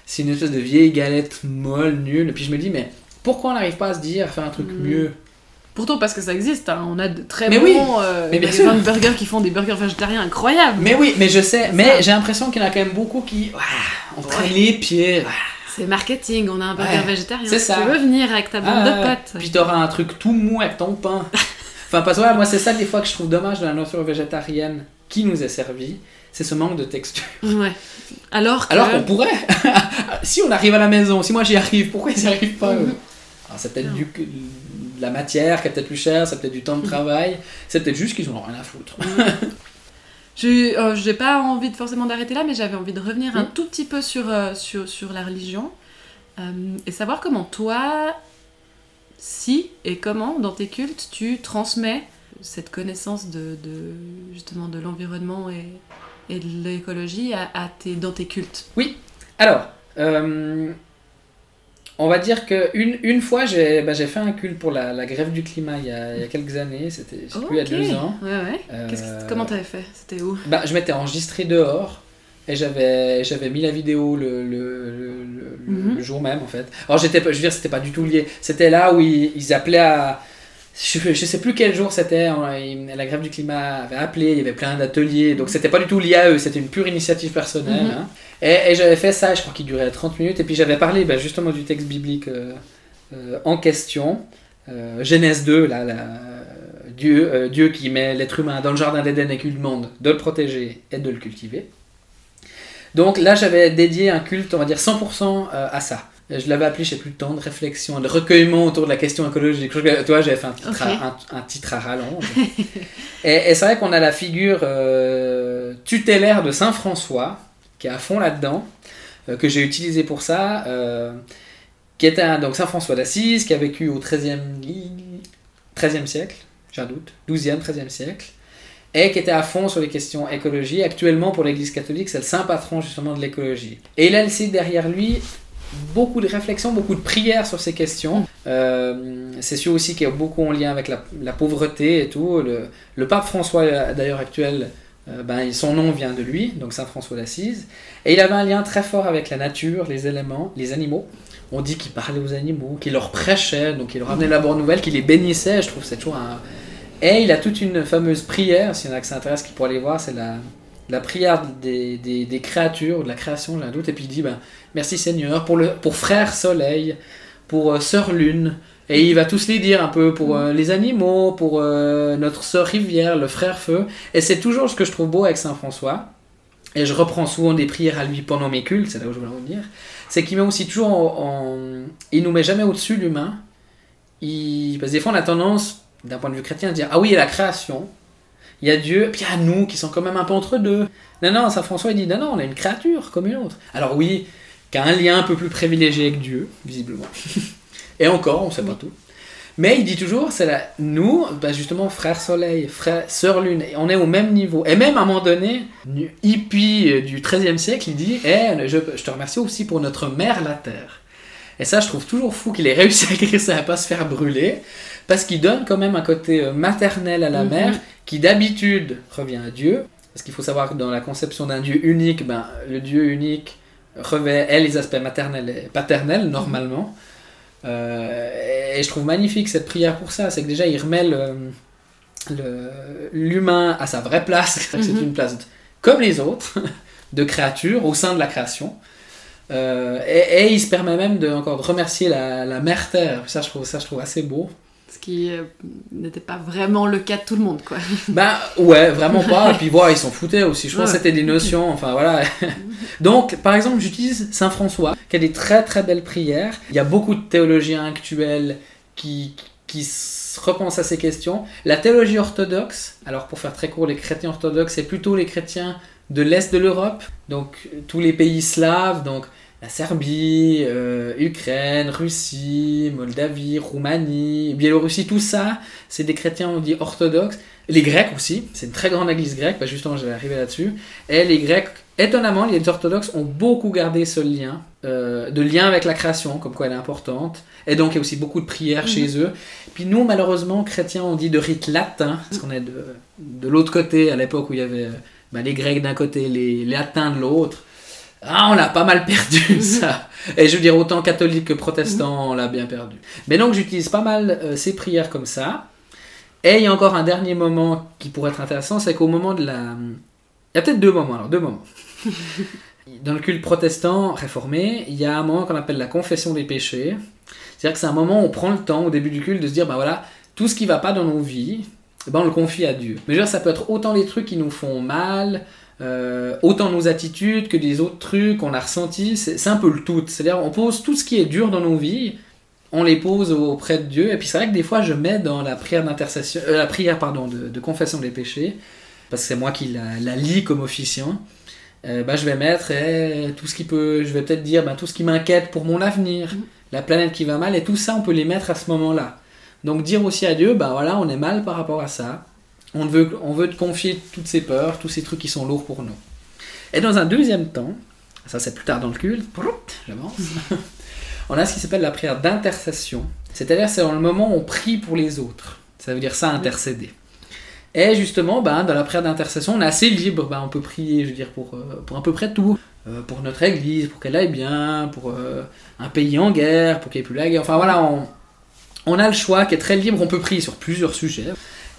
c'est une espèce de vieille galette molle, nulle. Et puis je me dis, mais pourquoi on n'arrive pas à se dire, faire un truc mm. mieux? Pourtant, parce que ça existe, hein. on a de très bons euh, de burgers qui font des burgers végétariens incroyables. Mais oui, mais je sais, mais j'ai l'impression qu'il y en a quand même beaucoup qui. on traîne les pieds. C'est marketing, on a un burger végétarien. C'est ça. Tu veux venir avec ta bande de potes. Puis t'auras un truc tout mou avec ton pain. Enfin, parce que moi, c'est ça des fois que je trouve dommage dans la nourriture végétarienne qui nous est servie, c'est ce manque de texture. Ouais. Alors Alors qu'on pourrait. si on arrive à la maison, si moi j'y arrive, pourquoi ils n'y arrivent pas mhm. c'est peut-être du, de la matière qui est peut-être plus chère, c'est peut-être du temps de travail, c'est peut-être juste qu'ils en ont rien à foutre. Je n'ai euh, pas envie de, forcément d'arrêter là, mais j'avais envie de revenir un mhm. tout petit peu sur, euh, sur, sur, la religion euh, et savoir comment toi, si et comment dans tes cultes tu transmets cette connaissance de, justement de l'environnement et, et, de l'écologie à, tes, dans tes cultes? Oui. Alors, euh, on va dire qu'une une fois, j'ai bah, fait un culte pour la, grève du climat il y a, il y a quelques années, c'était il y a deux ans. Ouais, ouais. Euh, comment t'avais fait? C'était où? bah, Je m'étais enregistré dehors. Et j'avais, j'avais mis la vidéo le, le, le, jour même en fait. Alors j'étais, je veux dire, c'était pas du tout lié. C'était là où ils, appelaient à. Je, je, sais plus quel jour c'était. Hein, la grève du climat avait appelé, il y avait plein d'ateliers. Donc c'était pas du tout lié à eux, c'était une pure initiative personnelle. Mhm. Hein. Et, et j'avais fait ça, je crois qu'il durait 30 minutes. Et puis j'avais parlé bah, justement du texte biblique euh, euh, en question. Euh, Genèse 2, là, Dieu, Dieu qui met l'être humain dans le jardin d'Éden et qui lui demande de le protéger et de le cultiver. Donc là, j'avais dédié un culte, on va dire 100% euh, à ça. Je l'avais appelé, je sais plus, le temps de réflexion, de recueillement autour de la question écologique. Toi, j'avais fait un titre, à, un, titre à rallonge. et, c'est vrai qu'on a la figure euh, tutélaire de Saint François, qui est à fond là-dedans, euh, que j'ai utilisé pour ça, qui était un, donc Saint François d'Assise, qui a vécu au 13e, 13e siècle, j'ai un doute, 12e, 13e siècle, et qui était à fond sur les questions écologie. Actuellement, pour l'Église catholique, c'est le saint patron justement de l'écologie. Et il a laissé derrière lui beaucoup de réflexions, beaucoup de prières sur ces questions. Euh, c'est sûr aussi qu'il y a beaucoup en lien avec la, pauvreté et tout. Le, pape François, d'ailleurs actuel, euh, ben, son nom vient de lui, donc Saint François d'Assise. Et il avait un lien très fort avec la nature, les éléments, les animaux. On dit qu'il parlait aux animaux, qu'il leur prêchait, donc il leur ramenait la bonne nouvelle, qu'il les bénissait. Je trouve que c'est toujours un, et il a toute une fameuse prière, s'il y en a qui s'intéressent, qui pourraient aller voir, c'est la, prière des, des, des, créatures, de la création, j'ai un doute. Et puis il dit ben, Merci Seigneur pour, Frère Soleil, pour euh, Sœur Lune. Et il va tous les dire un peu pour euh, les animaux, pour euh, notre Sœur Rivière, le Frère Feu. Et c'est toujours ce que je trouve beau avec Saint François. Et je reprends souvent des prières à lui pendant mes cultes, c'est là où je voulais en venir. C'est qu'il met aussi toujours Il nous met jamais au-dessus l'humain. Parce que des fois on a tendance d'un point de vue chrétien, dire Ah oui, il y a la création, il y a Dieu, puis il y a nous qui sont quand même un peu entre deux. Non, non, Saint François il dit Non, non, on est une créature comme une autre. Alors oui, qui a un lien un peu plus privilégié avec Dieu, visiblement. Et encore, on sait pas tout. Mais il dit toujours, c'est là, nous, bah justement, frère soleil, frère, sœur lune, on est au même niveau. Et même à un moment donné, hippie du XIIIe siècle, il dit, eh, je, je, te remercie aussi pour notre mère la terre. Et ça, je trouve toujours fou qu'il ait réussi à écrire ça, à pas se faire brûler parce qu'il donne quand même un côté euh, maternel à la mhm. mère qui d'habitude revient à Dieu. Parce qu'il faut savoir que dans la conception d'un Dieu unique, ben, le Dieu unique revêt les aspects maternels et paternels normalement. Euh, et je trouve magnifique cette prière pour ça. C'est que déjà il remet l'humain à sa vraie place. C'est mhm. une place comme les autres de créature au sein de la création. Euh, et, et il se permet même de, encore de remercier la, la mère Terre. Ça je, trouve, ça, je trouve assez beau. Qui euh, n'était pas vraiment le cas de tout le monde, quoi. Ben ouais, vraiment pas. Et puis voilà, ils s'en foutaient aussi. Je pense que c'était des notions. Enfin voilà. Donc, par exemple, j'utilise Saint François, qui a des très très belles prières. Il y a beaucoup de théologiens actuels qui, qui se repensent à ces questions. La théologie orthodoxe, alors pour faire très court, les chrétiens orthodoxes, c'est plutôt les chrétiens de l'Est de l'Europe, donc tous les pays slaves, donc la Serbie, euh, Ukraine, Russie, Moldavie, Roumanie, Biélorussie, tout ça, c'est des chrétiens, on dit orthodoxes. Les Grecs aussi, c'est une très grande église grecque, bah justement je vais arriver là-dessus. Et les Grecs, étonnamment, les orthodoxes ont beaucoup gardé ce lien, euh, de lien avec la création, comme quoi elle est importante. Et donc il y a aussi beaucoup de prières chez eux. Puis nous, malheureusement, chrétiens, on dit de rite latin, parce qu'on est de, de l'autre côté, à l'époque où il y avait euh, bah, les Grecs d'un côté, les, les latins de l'autre. Ah, on l'a pas mal perdu ça. Et je veux dire, autant catholique que protestant, on l'a bien perdu. Mais donc j'utilise pas mal euh, ces prières comme ça. Et il y a encore un dernier moment qui pourrait être intéressant, c'est qu'au moment de la... Il y a peut-être deux moments, alors deux moments. Dans le culte protestant réformé, il y a un moment qu'on appelle la confession des péchés. C'est-à-dire que c'est un moment où on prend le temps au début du culte de se dire, ben voilà, tout ce qui va pas dans nos vies, eh ben on le confie à Dieu. Mais je veux dire, ça peut être autant les trucs qui nous font mal, euh, autant nos attitudes que des autres trucs qu'on a ressentis. C'est un peu le tout. C'est-à-dire, on pose tout ce qui est dur dans nos vies, on les pose auprès de Dieu. Et puis c'est vrai que des fois, je mets dans la prière d'intercession, euh, la prière pardon, de, de confession des péchés, parce que c'est moi qui la, la lis comme officiant. Euh, bah, je vais mettre eh, tout ce qui peut, je vais peut-être dire bah, tout ce qui m'inquiète pour mon avenir, la planète qui va mal, et tout ça, on peut les mettre à ce moment-là. Donc dire aussi à Dieu, bah voilà, on est mal par rapport à ça. On veut, on veut te confier toutes ces peurs, tous ces trucs qui sont lourds pour nous. Et dans un deuxième temps, ça c'est plus tard dans le culte, j'avance, on a ce qui s'appelle la prière d'intercession. C'est-à-dire c'est dans le moment où on prie pour les autres. Ça veut dire ça, intercéder. Et justement, ben, dans la prière d'intercession, on est assez libre. Ben, on peut prier, je veux dire, pour, euh, pour à peu près tout. Euh, pour notre église, pour qu'elle aille bien, pour euh, un pays en guerre, pour qu'il n'y ait plus la guerre. Enfin voilà, on, on a le choix qui est très libre. On peut prier sur plusieurs sujets.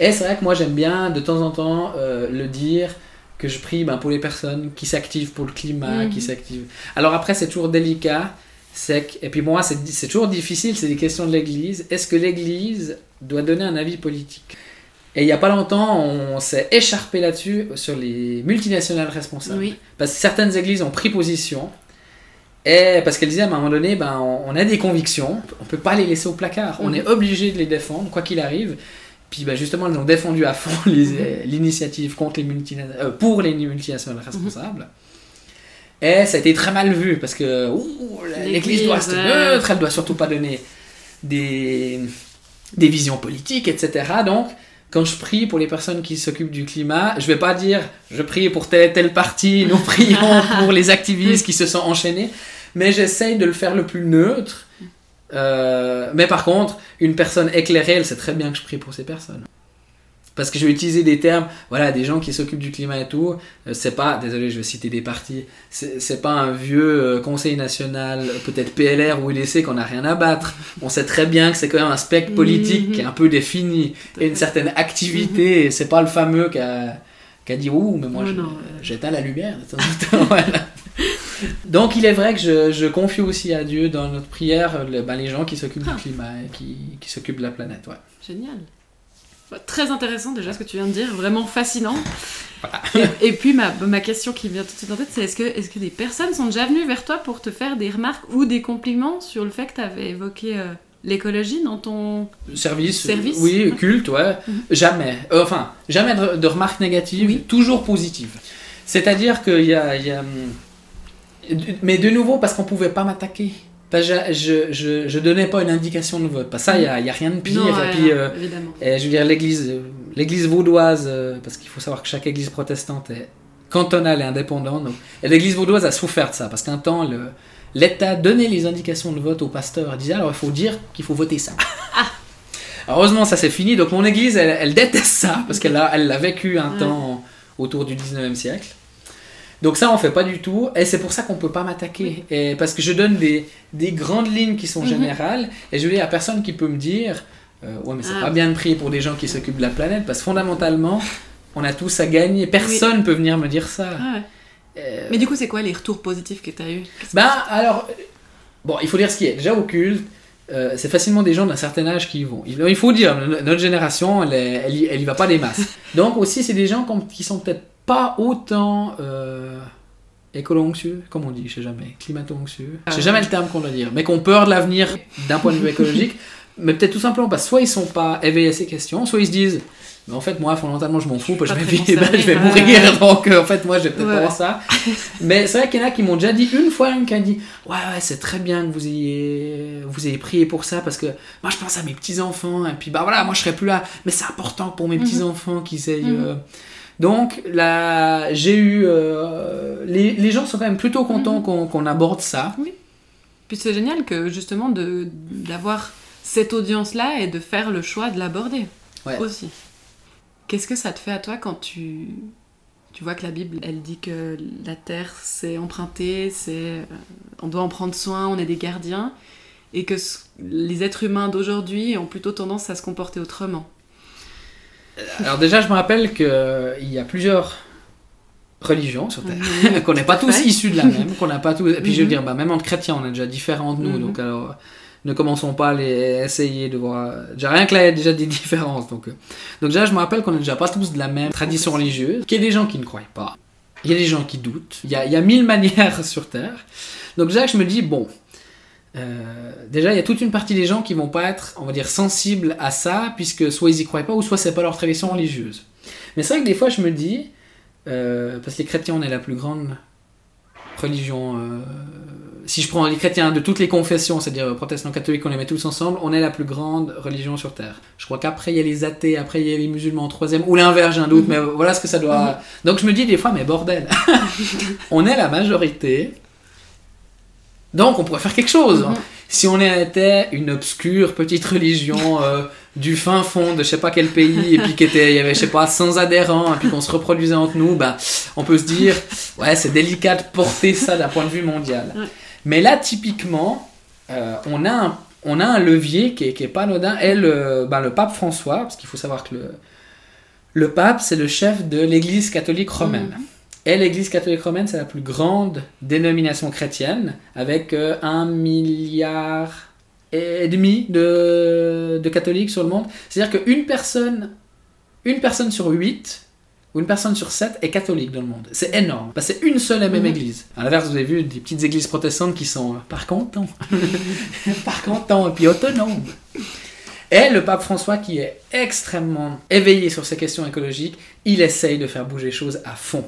Et c'est vrai que moi j'aime bien de temps en temps euh, le dire que je prie ben, pour les personnes qui s'activent pour le climat, Mhm. qui s'activent. Alors après, c'est toujours délicat. Que- et puis moi, c'est c'est toujours difficile, c'est des questions de l'Église. Est-ce que l'Église doit donner un avis politique? Et il n'y a pas longtemps, on s'est écharpé là-dessus sur les multinationales responsables. Oui. Parce que certaines églises ont pris position. Et parce qu'elles disaient à un moment donné, ben, on a des convictions, on peut pas les laisser au placard. On Mhm. est obligé de les défendre, quoi qu'il arrive. Puis ben, justement, elles ont défendu à fond les- l'initiative contre les euh, pour les multinationales responsables. Et ça a été très mal vu parce que L'Église, doit rester neutre, elle doit surtout pas donner des, des visions politiques, etc. Donc, quand je prie pour les personnes qui s'occupent du climat, je vais pas dire je prie pour tel tel parti, nous prions pour les activistes qui se sont enchaînés, mais j'essaye de le faire le plus neutre. Euh, mais par contre, une personne éclairée, elle sait très bien que je prie pour ces personnes. Parce que je vais utiliser des termes, voilà, des gens qui s'occupent du climat et tout. euh, c'est pas, désolé, je vais citer des partis. C'est pas un vieux euh, conseil national, peut-être PLR ou UDC qu'on n'a rien à battre. On sait très bien que c'est quand même un spectre politique Mhm. qui est un peu défini et une certaine activité. et C'est pas le fameux qui a, qui a dit ouh, mais moi j'éteins la lumière. voilà. Donc il est vrai que je, je confie aussi à Dieu dans notre prière le- ben, les gens qui s'occupent Ah. du climat et qui, qui s'occupent de la planète. Ouais. Génial. Ouais, Très intéressant déjà ce que tu viens de dire, vraiment fascinant. Et, et puis ma, ma question qui me vient tout de suite en tête, c'est est-ce que, est que des personnes sont déjà venues vers toi pour te faire des remarques ou des compliments sur le fait que tu avais évoqué euh, l'écologie dans ton... Service, Service? oui, culte, ouais. Mhm. Jamais. Euh, enfin, jamais de, de remarques négatives, Oui. toujours positives. C'est-à-dire qu'il y a, il y a, Mais de nouveau, parce qu'on pouvait pas m'attaquer. Je, je, je, je donnais pas une indication de vote. Parce que ça, il y a, a rien de pire. Non, et puis, euh, je veux dire, l'église, euh, l'église vaudoise, euh, parce qu'il faut savoir que chaque église protestante est cantonale et indépendante. donc- et l'église vaudoise a souffert de ça, parce qu'un temps, le, l'État donnait les indications de vote aux pasteurs. Il disait, alors il faut dire qu'il faut voter ça. Heureusement, ça c'est fini. Donc mon église, elle, elle déteste ça, parce qu'elle l'a elle l'a vécu un Ouais. temps autour du 19e siècle. Donc ça, on fait pas du tout, et c'est pour ça qu'on peut pas m'attaquer. Et parce que je donne des, des grandes lignes qui sont Mhm. générales, et je veux dire, il y a personne qui peut me dire, euh, ouais, mais c'est Ah. pas bien de prier pour des gens qui s'occupent de la planète, parce que fondamentalement, on a tous à gagner. Personne peut venir me dire ça. Ah ouais. Euh, Mais du coup, c'est quoi les retours positifs que tu as eu Ben, alors, bon, il faut dire ce qui est. Déjà, au culte, euh, c'est facilement des gens d'un certain âge qui y vont. Il, il faut dire, no- notre génération, elle, elle, y- elle y va pas des masses. Donc, aussi, c'est des gens qui sont peut-être pas autant euh, écolo-anxieux, comme on dit, je sais jamais, climato-anxieux. Je sais jamais le terme qu'on doit dire, mais qui ont peur de l'avenir d'un point de vue écologique. mais peut-être tout simplement parce que soit ils sont pas éveillés à ces questions, soit ils se disent. Mais en fait, moi, fondamentalement, je m'en fous, parce que Pas je vais, concerné, je vais mourir, donc euh, en fait, moi, je vais peut-être Ouais. pas voir ça. Mais c'est vrai qu'il y en a qui m'ont déjà dit une fois, une qui a dit Ouais, ouais, c'est très bien que vous ayez, vous ayez prié pour ça parce que moi je pense à mes petits-enfants et puis bah voilà, moi je serai plus là, mais c'est important pour mes Mhm. petits-enfants qu'ils aient. Mhm. euh, Donc là, j'ai eu. euh, les, les gens sont quand même plutôt contents Mhm. qu'on aborde ça. Puis c'est génial que justement d'avoir cette audience-là et de faire le choix de l'aborder Ouais. aussi. Qu'est-ce que ça te fait à toi quand tu, tu vois que la Bible, elle dit que la terre, c'est emprunté, c'est, euh, on doit en prendre soin, on est des gardiens, et que les êtres humains d'aujourd'hui ont plutôt tendance à se comporter autrement? Alors déjà, je me rappelle qu'il y a plusieurs religions sur Terre. Mhm. qu'on n'est pas tous fait. issus de la même, qu'on n'a pas tous. Et puis je veux Mhm. dire, bah, même entre chrétiens, on est déjà différents de nous, Mhm. donc alors ne commençons pas à les essayer de voir. Déjà rien que là, il y a déjà des différences. Donc, euh. donc déjà, je me rappelle qu'on n'est déjà pas tous de la même tradition religieuse. Qu'il y a des gens qui ne croient pas, il y a des gens qui doutent. Il y a, il y a mille manières sur Terre. Donc déjà, je me dis bon. Euh, déjà, il y a toute une partie des gens qui vont pas être, on va dire, sensibles à ça, puisque soit ils y croient pas, ou soit c'est pas leur tradition religieuse. Mais c'est vrai que des fois, je me dis, euh, parce que les chrétiens, on est la plus grande religion. euh, si je prends les chrétiens de toutes les confessions, c'est-à-dire protestants, catholiques, on les met tous ensemble, on est la plus grande religion sur Terre. Je crois qu'après, il y a les athées, après, il y a les musulmans en troisième, ou l'inverse, j'ai un doute, Mhm. mais voilà ce que ça doit. Donc je me dis des fois, mais bordel, on est la majorité. Donc on pourrait faire quelque chose. Mhm. Si on était une obscure petite religion euh, du fin fond de je sais pas quel pays, et puis qu'il y avait, je sais pas, 100 adhérents, et puis qu'on se reproduisait entre nous, ben, on peut se dire, ouais, c'est délicat de porter ça d'un point de vue mondial. Ouais. Mais là, typiquement, euh, on, a un, on a un levier qui est, qui est pas anodin, et le, ben, le pape François, parce qu'il faut savoir que le, le pape, c'est le chef de l'église catholique romaine. Mhm. Et l'Église catholique romaine, c'est la plus grande dénomination chrétienne, avec euh, un milliard et demi de, de catholiques sur le monde. C'est-à-dire qu'une personne, une personne sur huit, ou une personne sur sept est catholique dans le monde. C'est énorme. Parce que c'est une seule et même Mhm. église. À l'inverse, vous avez vu des petites églises protestantes qui sont euh, par canton. par canton, et puis autonomes. Et le pape François, qui est extrêmement éveillé sur ces questions écologiques, il essaye de faire bouger les choses à fond.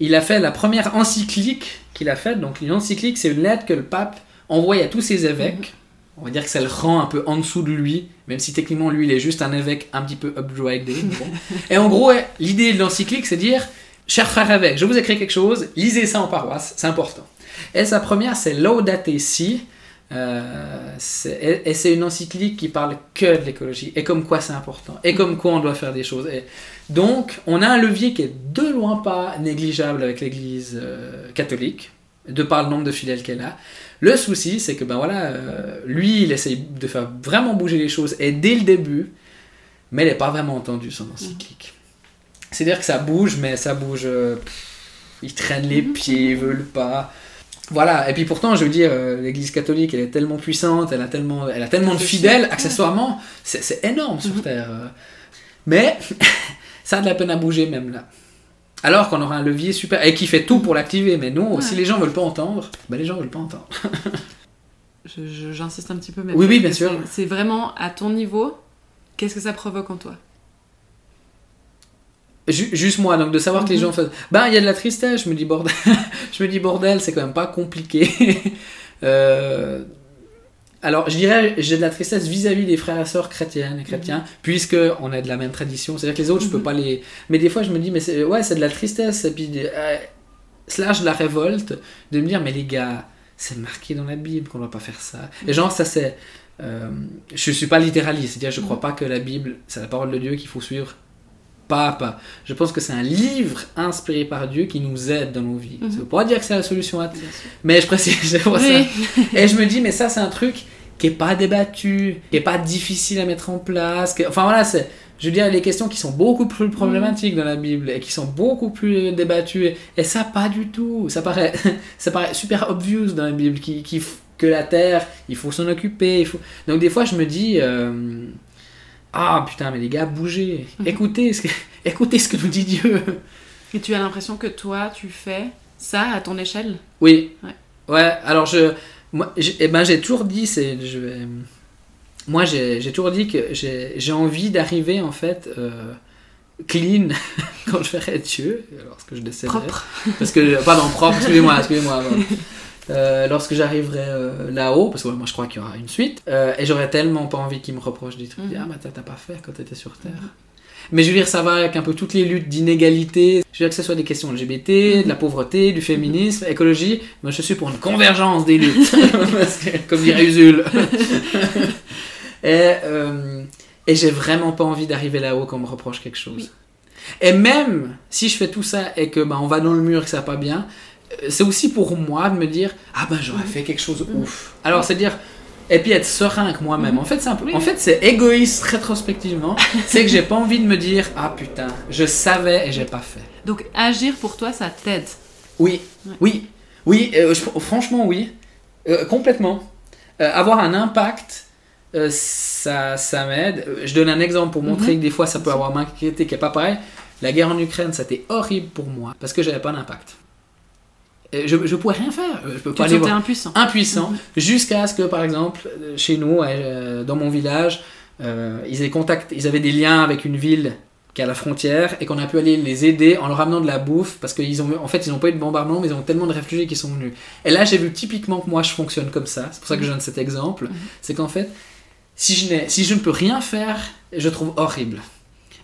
Il a fait la première encyclique qu'il a faite. Donc, une encyclique, c'est une lettre que le pape envoie à tous ses évêques. On va dire que ça le rend un peu en dessous de lui, même si techniquement, lui, il est juste un évêque un petit peu upgradé. bon. Et en gros, l'idée de l'encyclique, c'est dire Cher frère évêque, je vous écris quelque chose, lisez ça en paroisse, c'est important. Et sa première, c'est Laudate Si. Euh, et et c'est une encyclique qui parle que de l'écologie et comme quoi c'est important et comme quoi on doit faire des choses. Et donc, on a un levier qui est de loin pas négligeable avec l'Église euh, catholique, de par le nombre de fidèles qu'elle a. Le souci, c'est que ben voilà, euh, lui, il essaye de faire vraiment bouger les choses et dès le début, mais il n'est pas vraiment entendu son encyclique. C'est-à-dire que ça bouge, mais ça bouge. pff, ils traînent les pieds, ils veulent pas. Voilà, et puis pourtant, je veux dire, euh, l'Église catholique, elle est tellement puissante, elle a tellement, elle a tellement de fidèles, sûr. accessoirement, c'est énorme sur Mhm. Terre. euh. Mais ça a de la peine à bouger même là. Alors qu'on aura un levier super et qui fait tout pour l'activer, mais non, Ouais. si les gens veulent pas entendre, ben les gens veulent pas entendre. J'insiste un petit peu, mais Oui, oui, bien sûr. C'est vraiment à ton niveau, qu'est-ce que ça provoque en toi? Juste moi, donc de savoir que les Mhm. gens fassent. Ben, il y a de la tristesse, je me dis bordel, je me dis bordel, c'est quand même pas compliqué. Euh, Alors, je dirais, j'ai de la tristesse vis-à-vis des frères et sœurs chrétiennes et chrétiens, puisque on est de la même tradition. C'est-à-dire que les autres, je peux Mhm. pas les. Mais des fois, je me dis, mais c'est, ouais, c'est de la tristesse, et puis euh, slash de la révolte, de me dire, mais les gars, c'est marqué dans la Bible qu'on doit pas faire ça. Et genre, ça c'est. euh, je suis pas littéraliste, c'est-à-dire, je crois pas que la Bible, c'est la parole de Dieu qu'il faut suivre pas à pas. Je pense que c'est un livre inspiré par Dieu qui nous aide dans nos vies. Mhm. Ça veut pas dire que c'est la solution à tout. Mais je précise, je vois ça. Oui. Et je me dis, mais ça, c'est un truc qui est pas débattu, qui est pas difficile à mettre en place. Enfin voilà, c'est. je veux dire, les questions qui sont beaucoup plus problématiques dans la Bible et qui sont beaucoup plus débattues. Et ça, pas du tout. Ça paraît, ça paraît super obvious dans la Bible qui, qui, que la terre, il faut s'en occuper. Il faut... Donc des fois, je me dis, euh, ah putain, mais les gars, bougez. Mhm. Écoutez, ce que, écoutez ce que nous dit Dieu. Et tu as l'impression que toi, tu fais ça à ton échelle? Oui. Ouais. Ouais, alors je. Moi, j'ai- eh ben, j'ai toujours dit, c'est. Je vais. Moi, j'ai j'ai toujours dit que j'ai j'ai envie d'arriver, en fait, euh, clean quand je verrai Dieu, lorsque je décéderai. Propre. Parce que. Pardon, propre, excusez-moi, excusez-moi. Euh, lorsque j'arriverai euh, là-haut, parce que ouais, moi je crois qu'il y aura une suite, euh, et j'aurais tellement pas envie qu'ils me reprochent des trucs, Mhm. ah bah t'as pas fait quand t'étais sur Terre. Mais je veux dire, ça va avec un peu toutes les luttes d'inégalité. Je veux dire que ce soit des questions LGBT, de la pauvreté, du féminisme, écologie. Moi, je suis pour une convergence des luttes. Que, comme dirait Usul. et et j'ai vraiment pas envie d'arriver là-haut qu'on me reproche quelque chose. Oui. Et même si je fais tout ça et que bah, on va dans le mur et que ça va pas bien, c'est aussi pour moi de me dire ah ben j'aurais Mhm. fait quelque chose Mhm. ouf. Alors c'est dire et puis être serein avec moi-même. En fait c'est un peu, en fait c'est égoïste rétrospectivement. c'est que j'ai pas envie de me dire ah putain je savais et j'ai pas fait. Donc agir pour toi, ça t'aide. Oui, Ouais. oui, oui. euh, je- franchement oui, Euh, complètement. Euh, avoir un impact. ça, ça m'aide. Je donne un exemple pour montrer Mhm. que des fois ça peut avoir m'inquiéter, qui est pas pareil. La guerre en Ukraine, c'était horrible pour moi parce que j'avais pas d'impact. Et Je, je pouvais rien faire. Euh, Je peux Tu pas te aller impuissant. impuissant Mhm. jusqu'à ce que par exemple euh, chez nous euh, dans mon village euh, ils avaient contact ils avaient des liens avec une ville qui est à la frontière et qu'on a pu aller les aider en leur amenant de la bouffe parce qu'ils ont en fait ils n'ont pas eu de bombardement mais ils ont tellement de réfugiés qui sont venus et là j'ai vu typiquement que moi je fonctionne comme ça c'est pour ça que je donne cet exemple Mhm. c'est qu'en fait si je, si je ne peux rien faire je trouve horrible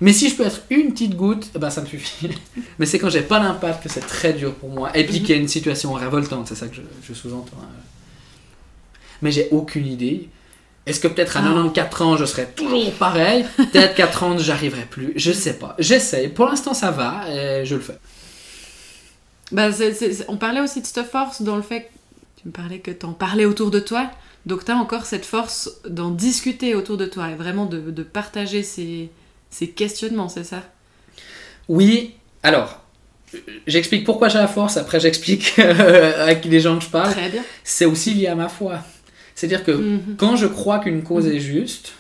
mais si je peux être une petite goutte, eh ben ça me suffit. Mais c'est quand j'ai pas d'impact que c'est très dur pour moi. Et puis Mhm. qu'il y a une situation révoltante, c'est ça que je, je sous-entends. hein. Mais j'ai aucune idée. Est-ce que peut-être à Ah. 94 ans je serai toujours pareil? Peut-être qu'à 30 j'arriverai plus. Je sais pas. J'essaye. Pour l'instant ça va et je le fais. C'est- on parlait aussi de cette force dans le fait que tu me parlais que t'en parlais autour de toi. Donc t'as encore cette force d'en discuter autour de toi et vraiment de, de partager ces, ces questionnements, c'est ça? Oui, alors, j'explique pourquoi j'ai la force, après j'explique avec les gens que je parle. Très bien. C'est aussi lié à ma foi. C'est-à-dire que Mhm. quand je crois qu'une cause est juste,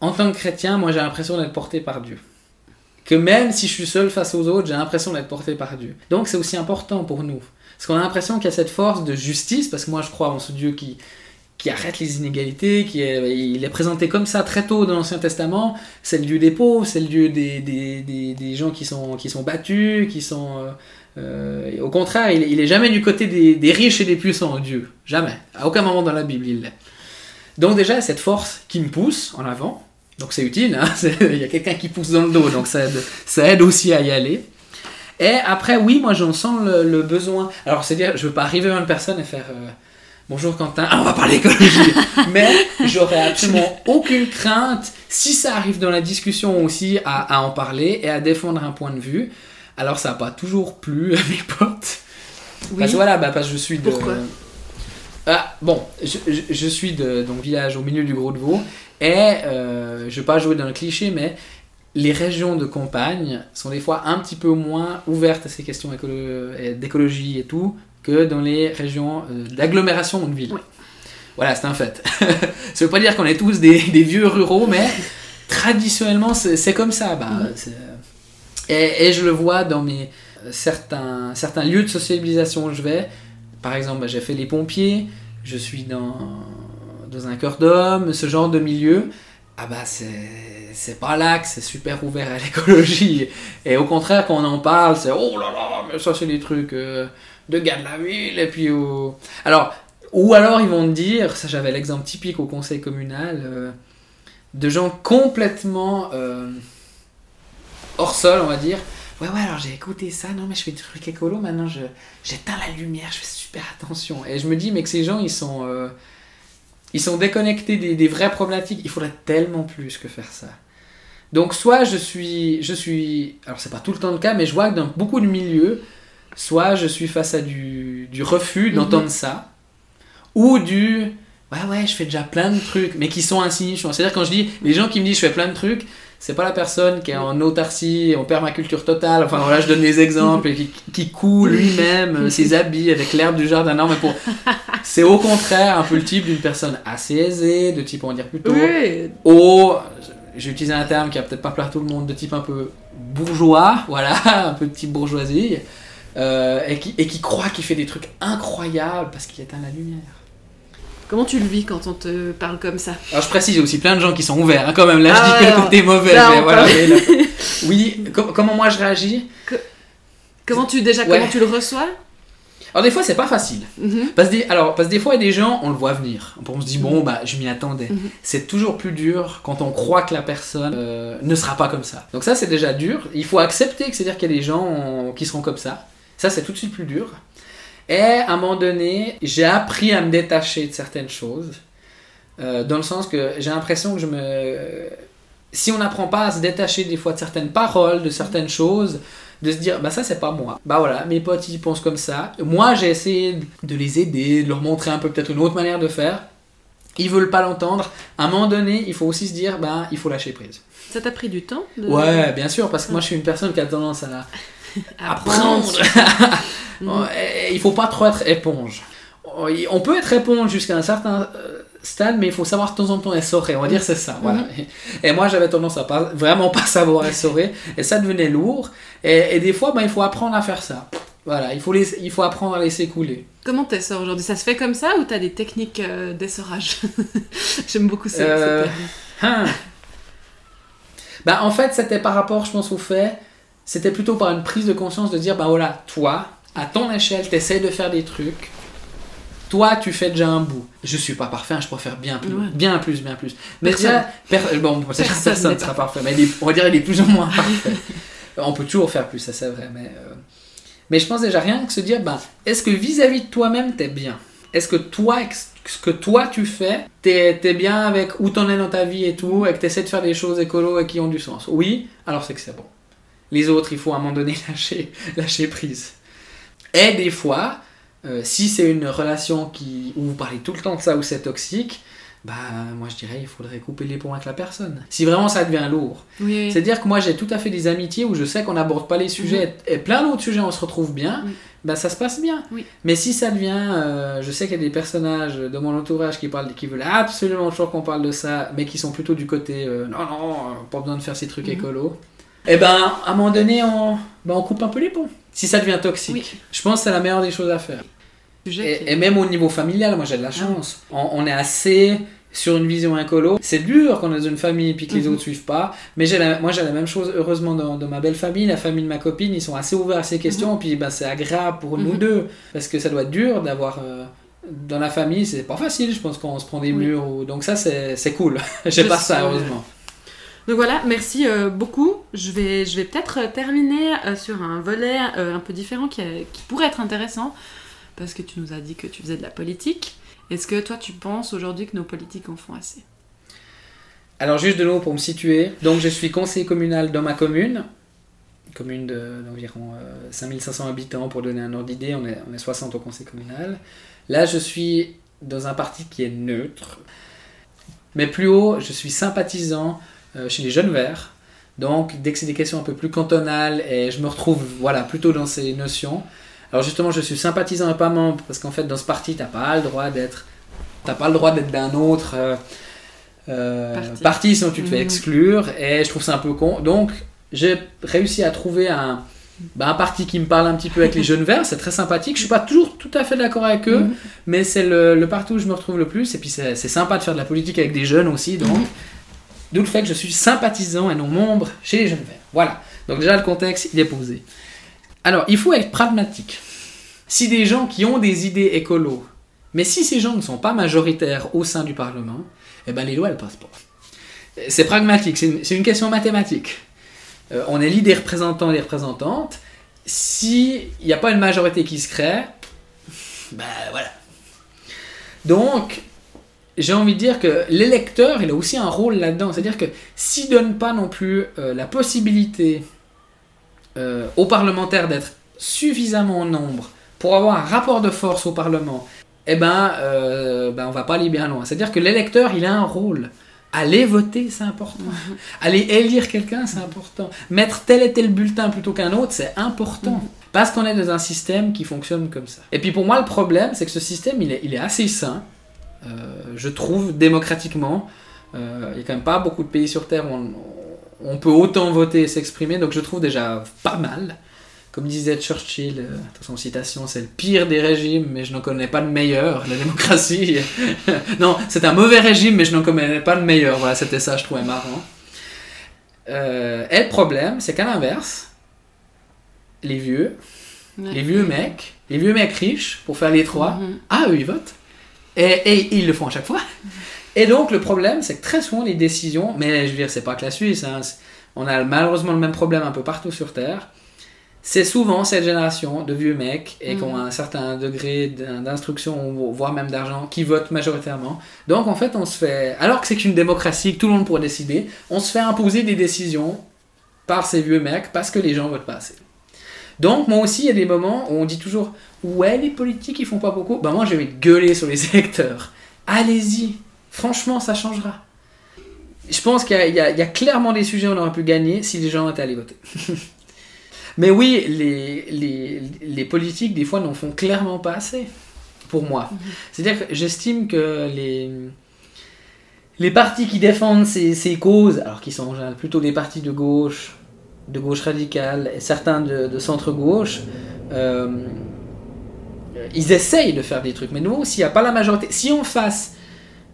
en tant que chrétien, moi j'ai l'impression d'être porté par Dieu. Que même si je suis seul face aux autres, j'ai l'impression d'être porté par Dieu. Donc c'est aussi important pour nous. Parce qu'on a l'impression qu'il y a cette force de justice, parce que moi je crois en ce Dieu qui, qui arrête les inégalités, qui il est présenté comme ça très tôt dans l'Ancien Testament. C'est le Dieu des pauvres, c'est le Dieu des, des, des, gens qui sont, qui sont battus, qui sont... euh, euh, au contraire, il, il est jamais du côté des, riches et des puissants, Dieu. Jamais. À aucun moment dans la Bible, il l'est. Donc déjà, cette force qui me pousse en avant, donc c'est utile, hein, il y a quelqu'un qui pousse dans le dos, donc ça aide, ça aide aussi à y aller. Et après, oui, moi j'en sens le, besoin. Alors, c'est-à-dire, je veux pas arriver vers une personne et faire euh, Bonjour Quentin, ah, on va parler écologie. Mais j'aurais absolument aucune crainte, si ça arrive dans la discussion aussi, à, à en parler et à défendre un point de vue. Alors, ça n'a pas toujours plu à mes potes. Oui. Parce que voilà, bah, parce que je suis de. Pourquoi? Ah, bon, je, je- je suis de donc village au milieu du Gros de Vaud et euh, je vais pas jouer dans le cliché, mais les régions de campagne sont des fois un petit peu moins ouvertes à ces questions d'écologie et tout que dans les régions euh, d'agglomération ou de ville. Oui. Voilà, c'est un fait. Ça veut pas dire qu'on est tous des, des vieux ruraux, mais traditionnellement c'est comme ça. Bah, Mhm. c'est- et, et je le vois dans mes euh, certains, certains lieux de sociabilisation où je vais. Par exemple, bah, j'ai fait les pompiers, je suis dans, dans un cœur d'homme, ce genre de milieu. Ah bah c'est c'est pas là que c'est super ouvert à l'écologie. Et au contraire, quand on en parle, c'est oh là là, mais ça c'est des trucs euh, de gars de la ville. Et puis au- alors ou alors ils vont te dire, ça j'avais l'exemple typique au conseil communal, euh, de gens complètement euh, hors sol, on va dire. Ouais, ouais, alors j'ai écouté ça, non, mais je fais des trucs écolo, maintenant je, j'éteins la lumière, je fais super attention. Et je me dis, mais que ces gens, ils sont, euh, ils sont déconnectés des, vraies problématiques. Il faudrait tellement plus que faire ça. Donc, soit je suis, je suis, alors c'est pas tout le temps le cas, mais je vois que dans beaucoup de milieux, soit je suis face à du, du refus d'entendre ça, ou du, ouais, ouais, je fais déjà plein de trucs, mais qui sont insignifiants. C'est-à-dire, quand je dis, les gens qui me disent je fais plein de trucs, c'est pas la personne qui est en autarcie, en permaculture totale. Enfin voilà, je donne des exemples, qui, qui coud lui-même euh, ses habits avec l'herbe du jardin. Non, mais pour. C'est au contraire un peu le type d'une personne assez aisée, de type, on va dire plutôt. Oui. Au. J'ai utilisé un terme qui va peut-être pas plaire à tout le monde, de type un peu bourgeois, voilà, un peu de type bourgeoisie, euh, et, qui, et qui croit qu'il fait des trucs incroyables parce qu'il éteint la lumière. Comment tu le vis quand on te parle comme ça Alors je précise, il y a aussi plein de gens qui sont ouverts, hein, quand même. Là, je Ah dis que ouais, le côté mauvais. Là, mais voilà, parle. mais là- oui, com- comment moi je réagis Comment tu déjà Ouais. comment tu le reçois Alors des fois, c'est pas facile. Mhm. Parce, des, alors, parce que des fois, il y a des gens, on le voit venir. On se dit, bon, bah, je m'y attendais. Mhm. C'est toujours plus dur quand on croit que la personne euh, ne sera pas comme ça. Donc ça, c'est déjà dur. Il faut accepter que c'est-à-dire qu'il y a des gens qui seront comme ça. Ça, c'est tout de suite plus dur. Et à un moment donné, j'ai appris à me détacher de certaines choses. euh, dans le sens que j'ai l'impression que je me... Si on n'apprend pas à se détacher des fois de certaines paroles, de certaines choses, de se dire, bah ça c'est pas moi. Bah voilà, mes potes ils pensent comme ça. Moi j'ai essayé de les aider, de leur montrer un peu peut-être une autre manière de faire. Ils veulent pas l'entendre. À un moment donné, il faut aussi se dire, bah il faut lâcher prise. Ça t'a pris du temps de... Ouais, bien sûr, parce que moi je suis une personne qui a tendance à apprendre. Mhm. Il faut pas trop être éponge. On peut être éponge jusqu'à un certain euh, stade, mais il faut savoir de temps en temps essorer. On va dire c'est ça. Voilà. Et moi j'avais tendance à pas, vraiment pas savoir essorer, et ça devenait lourd. Et, et des fois, ben, il faut apprendre à faire ça. Voilà, il faut, laisser- il faut apprendre à laisser couler. Comment t'essores aujourd'hui? Ça se fait comme ça ou t'as des techniques euh, d'essorage? J'aime beaucoup ce Euh. Hein. Bah, en fait, c'était par rapport, je pense, au fait, c'était plutôt par une prise de conscience de dire, bah voilà, toi, à ton échelle, t'essayes de faire des trucs. Toi, tu fais déjà un bout. Je suis pas parfait, hein, je faire bien plus, Ouais. bien plus, bien plus. Mais Personne. déjà, per- bon, Personne ne sera parfait, mais est- on va dire il est plus ou moins parfait. on peut toujours faire plus, ça c'est vrai, mais, euh, mais je pense déjà rien que se dire, bah, est-ce que vis-à-vis de toi-même, t'es bien? Est-ce que toi, ce que toi tu fais, t'es es bien avec où t'en es dans ta vie et tout, et que t'essaies de faire des choses écolo et qui ont du sens? Oui, alors c'est que c'est bon. Les autres, il faut à un moment donné lâcher, lâcher prise. Et des fois, euh, si c'est une relation qui, où vous parlez tout le temps de ça, où c'est toxique, bah moi je dirais il faudrait couper les ponts avec la personne. Si vraiment ça devient lourd. Oui. C'est-à-dire que moi j'ai tout à fait des amitiés où je sais qu'on n'aborde pas les sujets et plein d'autres sujets on se retrouve bien, Mhm. bah ça se passe bien. Mais si ça devient, euh, je sais qu'il y a des personnages de mon entourage qui parlent, qui veulent absolument toujours qu'on parle de ça, mais qui sont plutôt du côté euh, non non, pas besoin de faire ces trucs Mhm. écolos. Et ben à un moment donné on, ben, on coupe un peu les ponts. Si ça devient toxique, Oui. je pense que c'est la meilleure des choses à faire. Et, et même au niveau familial, moi j'ai de la chance. On, on est assez sur une vision écolo. C'est dur quand on est dans une famille et puis que les Mhm. autres suivent pas. Mais la- moi j'ai la même chose, heureusement, dans, dans ma belle famille. La famille de ma copine, ils sont assez ouverts à ces questions. Puis bah, c'est agréable pour nous Mhm. deux. Parce que ça doit être dur d'avoir. euh, dans la famille, c'est pas facile, je pense, quand on se prend des Oui. murs. Ou... Donc ça, c'est cool. j'ai pas ça, heureusement. Donc voilà, merci euh, beaucoup. Je vais, je vais peut-être euh, terminer euh, sur un volet un peu différent qui, pourrait être intéressant, parce que tu nous as dit que tu faisais de la politique. Est-ce que toi tu penses aujourd'hui que nos politiques en font assez? Alors juste de nouveau pour me situer, donc je suis conseiller communal dans ma commune, commune de- d'environ euh, 5500 habitants pour donner un ordre d'idée, on est, on est 60 au conseil communal. Là je suis dans un parti qui est neutre, mais plus haut je suis sympathisant chez les jeunes verts, donc dès que c'est des questions un peu plus cantonales et je me retrouve voilà plutôt dans ces notions. Alors justement je suis sympathisant et pas membre parce qu'en fait dans ce parti t'as pas le droit d'être t'as pas le droit d'être d'un autre euh, euh, Parti. parti sinon tu te fais Mhm. exclure et je trouve ça un peu con donc j'ai réussi à trouver un, bah, un parti qui me parle un petit peu avec les jeunes verts c'est très sympathique je suis pas toujours tout à fait d'accord avec eux Mhm. mais c'est le, le parti où je me retrouve le plus et puis c'est c'est sympa de faire de la politique avec des jeunes aussi donc Mhm. D'où le fait que je suis sympathisant et non membre chez les jeunes verts voilà donc déjà le contexte il est posé alors il faut être pragmatique si des gens qui ont des idées écolo mais si ces gens ne sont pas majoritaires au sein du Parlement, eh ben les lois elles passent pas. C'est pragmatique, c'est une, c'est une question mathématique. Euh, on élit des représentants et des représentantes. S'il n'y a pas une majorité qui se crée, ben voilà. Donc, j'ai envie de dire que l'électeur, il a aussi un rôle là-dedans. C'est-à-dire que s'il donne pas non plus euh, la possibilité euh, aux parlementaires d'être suffisamment en nombre pour avoir un rapport de force au Parlement, eh ben, euh, ben on va pas aller bien loin. C'est-à-dire que l'électeur, il a un rôle. Aller voter, c'est important. Aller élire quelqu'un, c'est important. Mettre tel et tel bulletin plutôt qu'un autre, c'est important. Parce qu'on est dans un système qui fonctionne comme ça. Et puis pour moi, le problème, c'est que ce système, il est, il est assez sain, je trouve, démocratiquement. Euh, il n'y a quand même pas beaucoup de pays sur Terre où on, on peut autant voter et s'exprimer, donc je trouve déjà pas mal. Comme disait Churchill, euh, citation, c'est le pire des régimes, mais je n'en connais pas de meilleur, la démocratie. non, c'est un mauvais régime, mais je n'en connais pas de meilleur. Voilà, c'était ça, je trouvais marrant. Euh, et le problème, c'est qu'à l'inverse, les vieux, les vieux mecs, les vieux mecs riches, pour faire les trois, Mhm. ah, eux, ils votent. Et, et ils le font à chaque fois. Et donc, le problème, c'est que très souvent, les décisions, mais je veux dire, c'est pas que la Suisse, hein, on a malheureusement le même problème un peu partout sur Terre. C'est souvent cette génération de vieux mecs et qui ont Mhm. un certain degré d'in- d'instruction, voire même d'argent, qui votent majoritairement. Donc, en fait, on se fait. Alors que c'est qu'une démocratie, que tout le monde pourrait décider, on se fait imposer des décisions par ces vieux mecs parce que les gens votent pas assez. Donc, moi aussi, il y a des moments où on dit toujours Ouais, les politiques, ils font pas beaucoup. Ben, moi, je vais gueuler sur les électeurs. Allez-y. Franchement, ça changera. Je pense qu'il y, a- y y clairement des sujets où on aurait pu gagner si les gens étaient allés voter. Mais oui, les, les, les politiques, des fois, n'en font clairement pas assez. Pour moi. C'est-à-dire que j'estime que les, les partis qui défendent ces, ces causes, alors qui sont en général plutôt des partis de gauche, de gauche radicale, et certains de, de centre-gauche, euh, ils essayent de faire des trucs. Mais nous, s'il n'y a pas la majorité, si en face,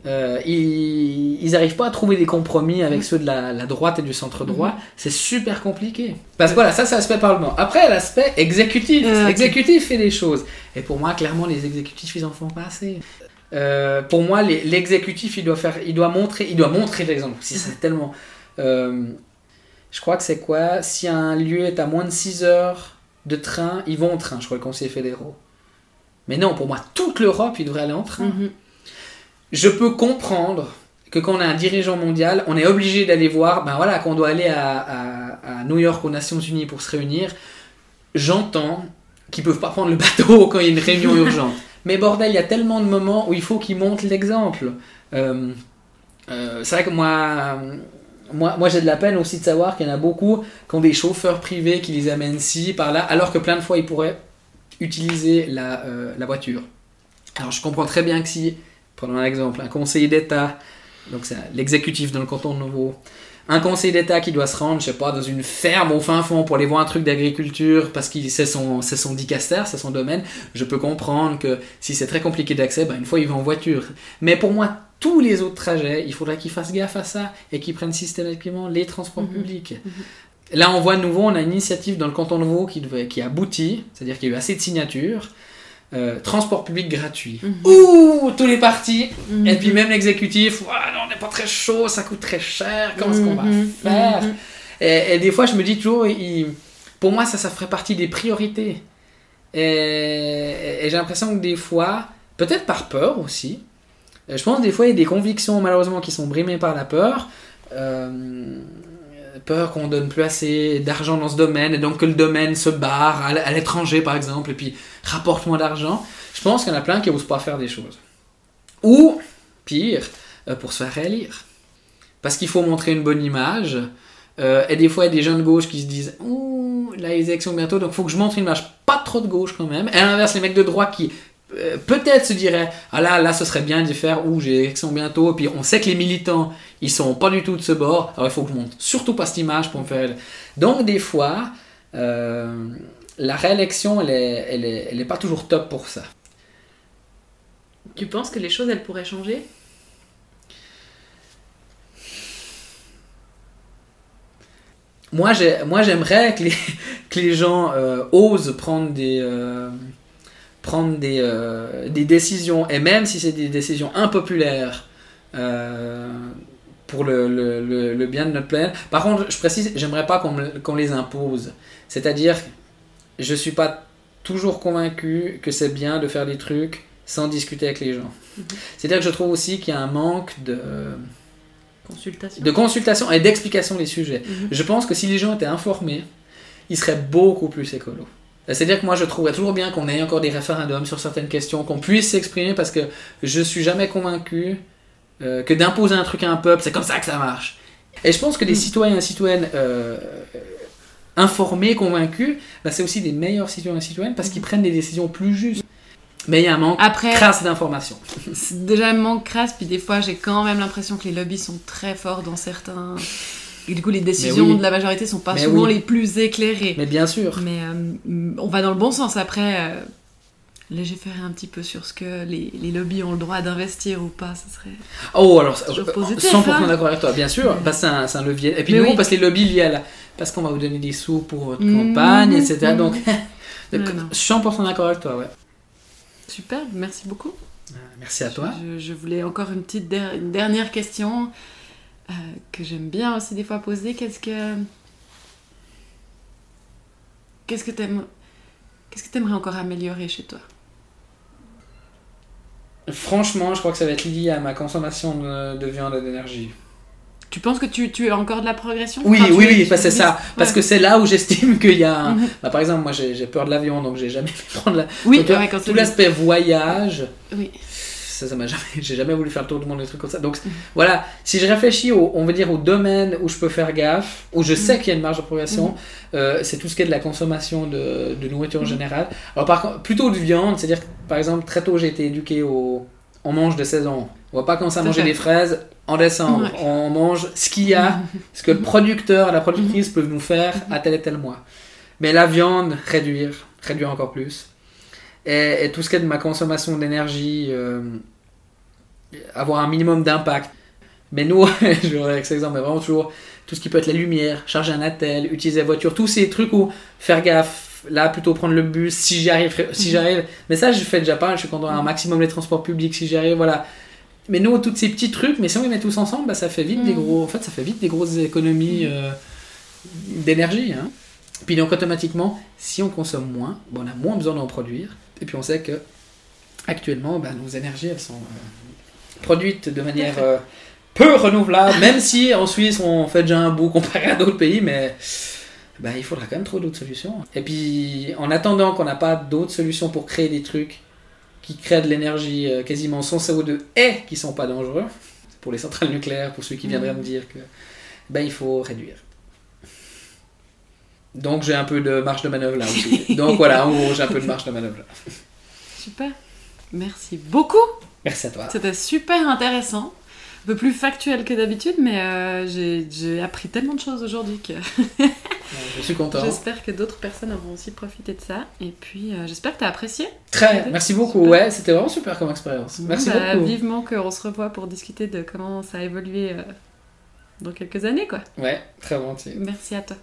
euh, ils n'arrivent pas à trouver des compromis avec ceux de la, la droite et du centre-droit, c'est super compliqué. Parce que voilà, ça c'est l'aspect parlement. Après, l'aspect exécutif. Euh, L'exécutif fait des choses. Et pour moi, clairement, les exécutifs, ils en font pas assez. Euh, pour moi, l'exécutif, il doit faire, il doit montrer, il doit montrer l'exemple. Si c'est tellement, euh, je crois que c'est quoi? Si un lieu est à moins de 6 heures de train, ils vont en train. Je crois le conseil fédéraux. Mais non, pour moi, toute l'Europe, il devrait aller en train. Mhm. Je peux comprendre que quand on a un dirigeant mondial, on est obligé d'aller voir, ben voilà, qu'on doit aller à, à- à New York aux Nations Unies pour se réunir. J'entends qu'ils peuvent pas prendre le bateau quand il y a une réunion urgente. Mais bordel, il y a tellement de moments où il faut qu'ils montrent l'exemple. Euh, euh, c'est vrai que moi, moi, j'ai de la peine aussi de savoir qu'il y en a beaucoup qui ont des chauffeurs privés qui les amènent ci, par là, alors que plein de fois ils pourraient utiliser la, euh, voiture. Alors je comprends très bien que si, prenons un exemple, un conseiller d'État, donc c'est l'exécutif dans le canton de Nouveau, un conseiller d'État qui doit se rendre, je sais pas, dans une ferme au fin fond pour aller voir un truc d'agriculture parce qu'il c'est son, c'est son dicaster, c'est son domaine, je peux comprendre que si c'est très compliqué d'accès, ben une fois il va en voiture. Mais pour moi, tous les autres trajets, il faudrait qu'ils fassent gaffe à ça et qu'ils prennent systématiquement les transports Mhm. publics. Là, on voit de nouveau, on a une initiative dans le canton de Vaud qui, qui aboutit, c'est-à-dire qu'il y a eu assez de signatures. Euh, transport public gratuit. Mhm. Ouh, tous les partis. Mhm. Et puis même l'exécutif, non, on n'est pas très chaud, ça coûte très cher, comment est-ce qu'on va Mhm. faire Mhm. et, et des fois, je me dis toujours, il- pour moi, ça, ça ferait partie des priorités. Et, et j'ai l'impression que des fois, peut-être par peur aussi, je pense des fois, il y a des convictions malheureusement qui sont brimées par la peur. Euh, peur qu'on donne plus assez d'argent dans ce domaine et donc que le domaine se barre à l'étranger par exemple et puis rapporte moins d'argent. Je pense qu'il y en a plein qui n'osent pas faire des choses. Ou, pire, euh, pour se faire réélire. Parce qu'il faut montrer une bonne image. Euh, et des fois, il y a des jeunes de gauche qui se disent Ouh, là, les élections bientôt, donc il faut que je montre une image pas trop de gauche quand même. Et à l'inverse, les mecs de droite qui euh, peut-être se diraient Ah là, là, ce serait bien d'y faire, ou j'ai les élections bientôt. Et puis on sait que les militants, ils sont pas du tout de ce bord. Alors il faut que je montre surtout pas cette image pour me faire. Donc, des fois, euh, la réélection, elle est, elle, est, elle est pas toujours top pour ça. Tu penses que les choses, elles pourraient changer? Moi, j'ai- moi, j'aimerais que les, que les gens euh, osent prendre des, prendre des, euh, des décisions, et même si c'est des décisions impopulaires euh, pour le, le, le, le bien de notre planète. Par contre, je précise, j'aimerais pas qu'on qu'on les impose. C'est-à-dire, je suis pas toujours convaincu que c'est bien de faire des trucs sans discuter avec les gens. Mhm. C'est-à-dire que je trouve aussi qu'il y a un manque de, Consultation. de consultation et d'explication des sujets. Mhm. Je pense que si les gens étaient informés, ils seraient beaucoup plus écolos. C'est-à-dire que moi, je trouverais toujours bien qu'on ait encore des référendums sur certaines questions, qu'on puisse s'exprimer, parce que je suis jamais convaincu euh, que d'imposer un truc à un peuple, c'est comme ça que ça marche. Et je pense que des Mm. citoyens et citoyennes euh, euh, informés, convaincus, bah, c'est aussi des meilleurs citoyens et citoyennes parce qu'ils prennent des décisions plus justes. Mais il y a un manque Après, crasse d'informations. déjà un manque crasse, puis des fois j'ai quand même l'impression que les lobbies sont très forts dans certains. Et du coup, les décisions oui. de la majorité sont pas Mais souvent oui. les plus éclairées. Mais bien sûr. Mais euh, on va dans le bon sens après. euh, légiférer un petit peu sur ce que les, les lobbies ont le droit d'investir ou pas, ce serait. Oh, alors, euh, positif, 100% hein. d'accord avec toi, bien sûr. Bah, c'est un, un levier. Et puis, Mais nous, oui. parce que les lobbies liés à la. Parce qu'on va vous donner des sous pour votre Mhm, campagne, etc. mhm. Donc, Non, donc, non. 100% d'accord avec toi, ouais. Super, merci beaucoup. Euh, Merci à toi. Je, je voulais encore une petite der- une dernière question euh, que j'aime bien aussi des fois poser. Qu'est-ce que qu'est-ce que t'aimes qu'est-ce que t'aimerais encore améliorer chez toi? Franchement, je crois que ça va être lié à ma consommation de, de viande et d'énergie. Tu penses que tu, tu as encore de la progression? Oui, Enfin, oui, oui, c'est ça. Parce ouais. que c'est là où j'estime qu'il y a. un- Mhm. Bah, par exemple, moi j'ai peur de l'avion, donc j'ai jamais pu prendre la. Oui, Donc, ouais, quand Tout l'aspect voyage, Oui. Ça, ça m'a jamais. J'ai jamais voulu faire le tour du monde, des trucs comme ça. Donc Mhm. voilà, si je réfléchis au, on va dire au domaine où je peux faire gaffe, où je sais Mhm. qu'il y a une marge de progression, Mhm. euh, c'est tout ce qui est de la consommation de, de nourriture en Mhm. général. Alors par contre, plutôt de viande, c'est-à-dire par exemple, très tôt j'ai été éduqué au. On mange de saison. On va pas commencer à manger fait. des fraises en décembre. Ouais. On mange ce qu'il y a, ce que le producteur, la productrice peuvent nous faire Mhm. à tel et tel mois. Mais la viande, réduire, réduire encore plus. Et, et tout ce qui est de ma consommation d'énergie, euh, avoir un minimum d'impact. Mais nous, je vais avec cet exemple, mais vraiment toujours tout ce qui peut être la lumière, charger un attel, utiliser la voiture, tous ces trucs où faire gaffe. Là, plutôt prendre le bus si j'y arrive. Si Mhm. j'arrive. Mais ça, je fais déjà pas. Je suis content un maximum les transports publics si j'y arrive. Voilà. Mais nous, tous ces petits trucs, mais si on les met tous ensemble, bah, ça fait vite des Mhm. gros. En fait, ça fait vite des grosses économies euh, d'énergie. Hein. Puis donc automatiquement, si on consomme moins, bon, on a moins besoin d'en produire. Et puis on sait que actuellement, bah, nos énergies, elles sont euh, produites de manière euh, peu renouvelable, même si en Suisse on fait déjà un bout comparé à d'autres pays, mais bah, il faudra quand même trouver d'autres solutions. Et puis en attendant qu'on n'a pas d'autres solutions pour créer des trucs qui créent de l'énergie euh, quasiment sans CO2 et qui sont pas dangereux, pour les centrales nucléaires, pour ceux qui viendraient Mhm. me dire que bah, il faut réduire. Donc j'ai un peu de marge de manœuvre là aussi. Donc voilà, en gros, j'ai un peu de marge de manœuvre là. Super. Merci beaucoup. Merci à toi. C'était super intéressant. Un peu plus factuel que d'habitude, mais euh, j'ai appris tellement de choses aujourd'hui que Je suis content. j'espère que d'autres personnes auront aussi profité de ça. Et puis euh, j'espère que tu as apprécié. Très, merci beaucoup. Super. Ouais, c'était vraiment super comme expérience. Merci Bah, beaucoup. Vivement qu'on se revoit pour discuter de comment ça a évolué euh, dans quelques années, quoi. Ouais, très volontiers. Merci à toi.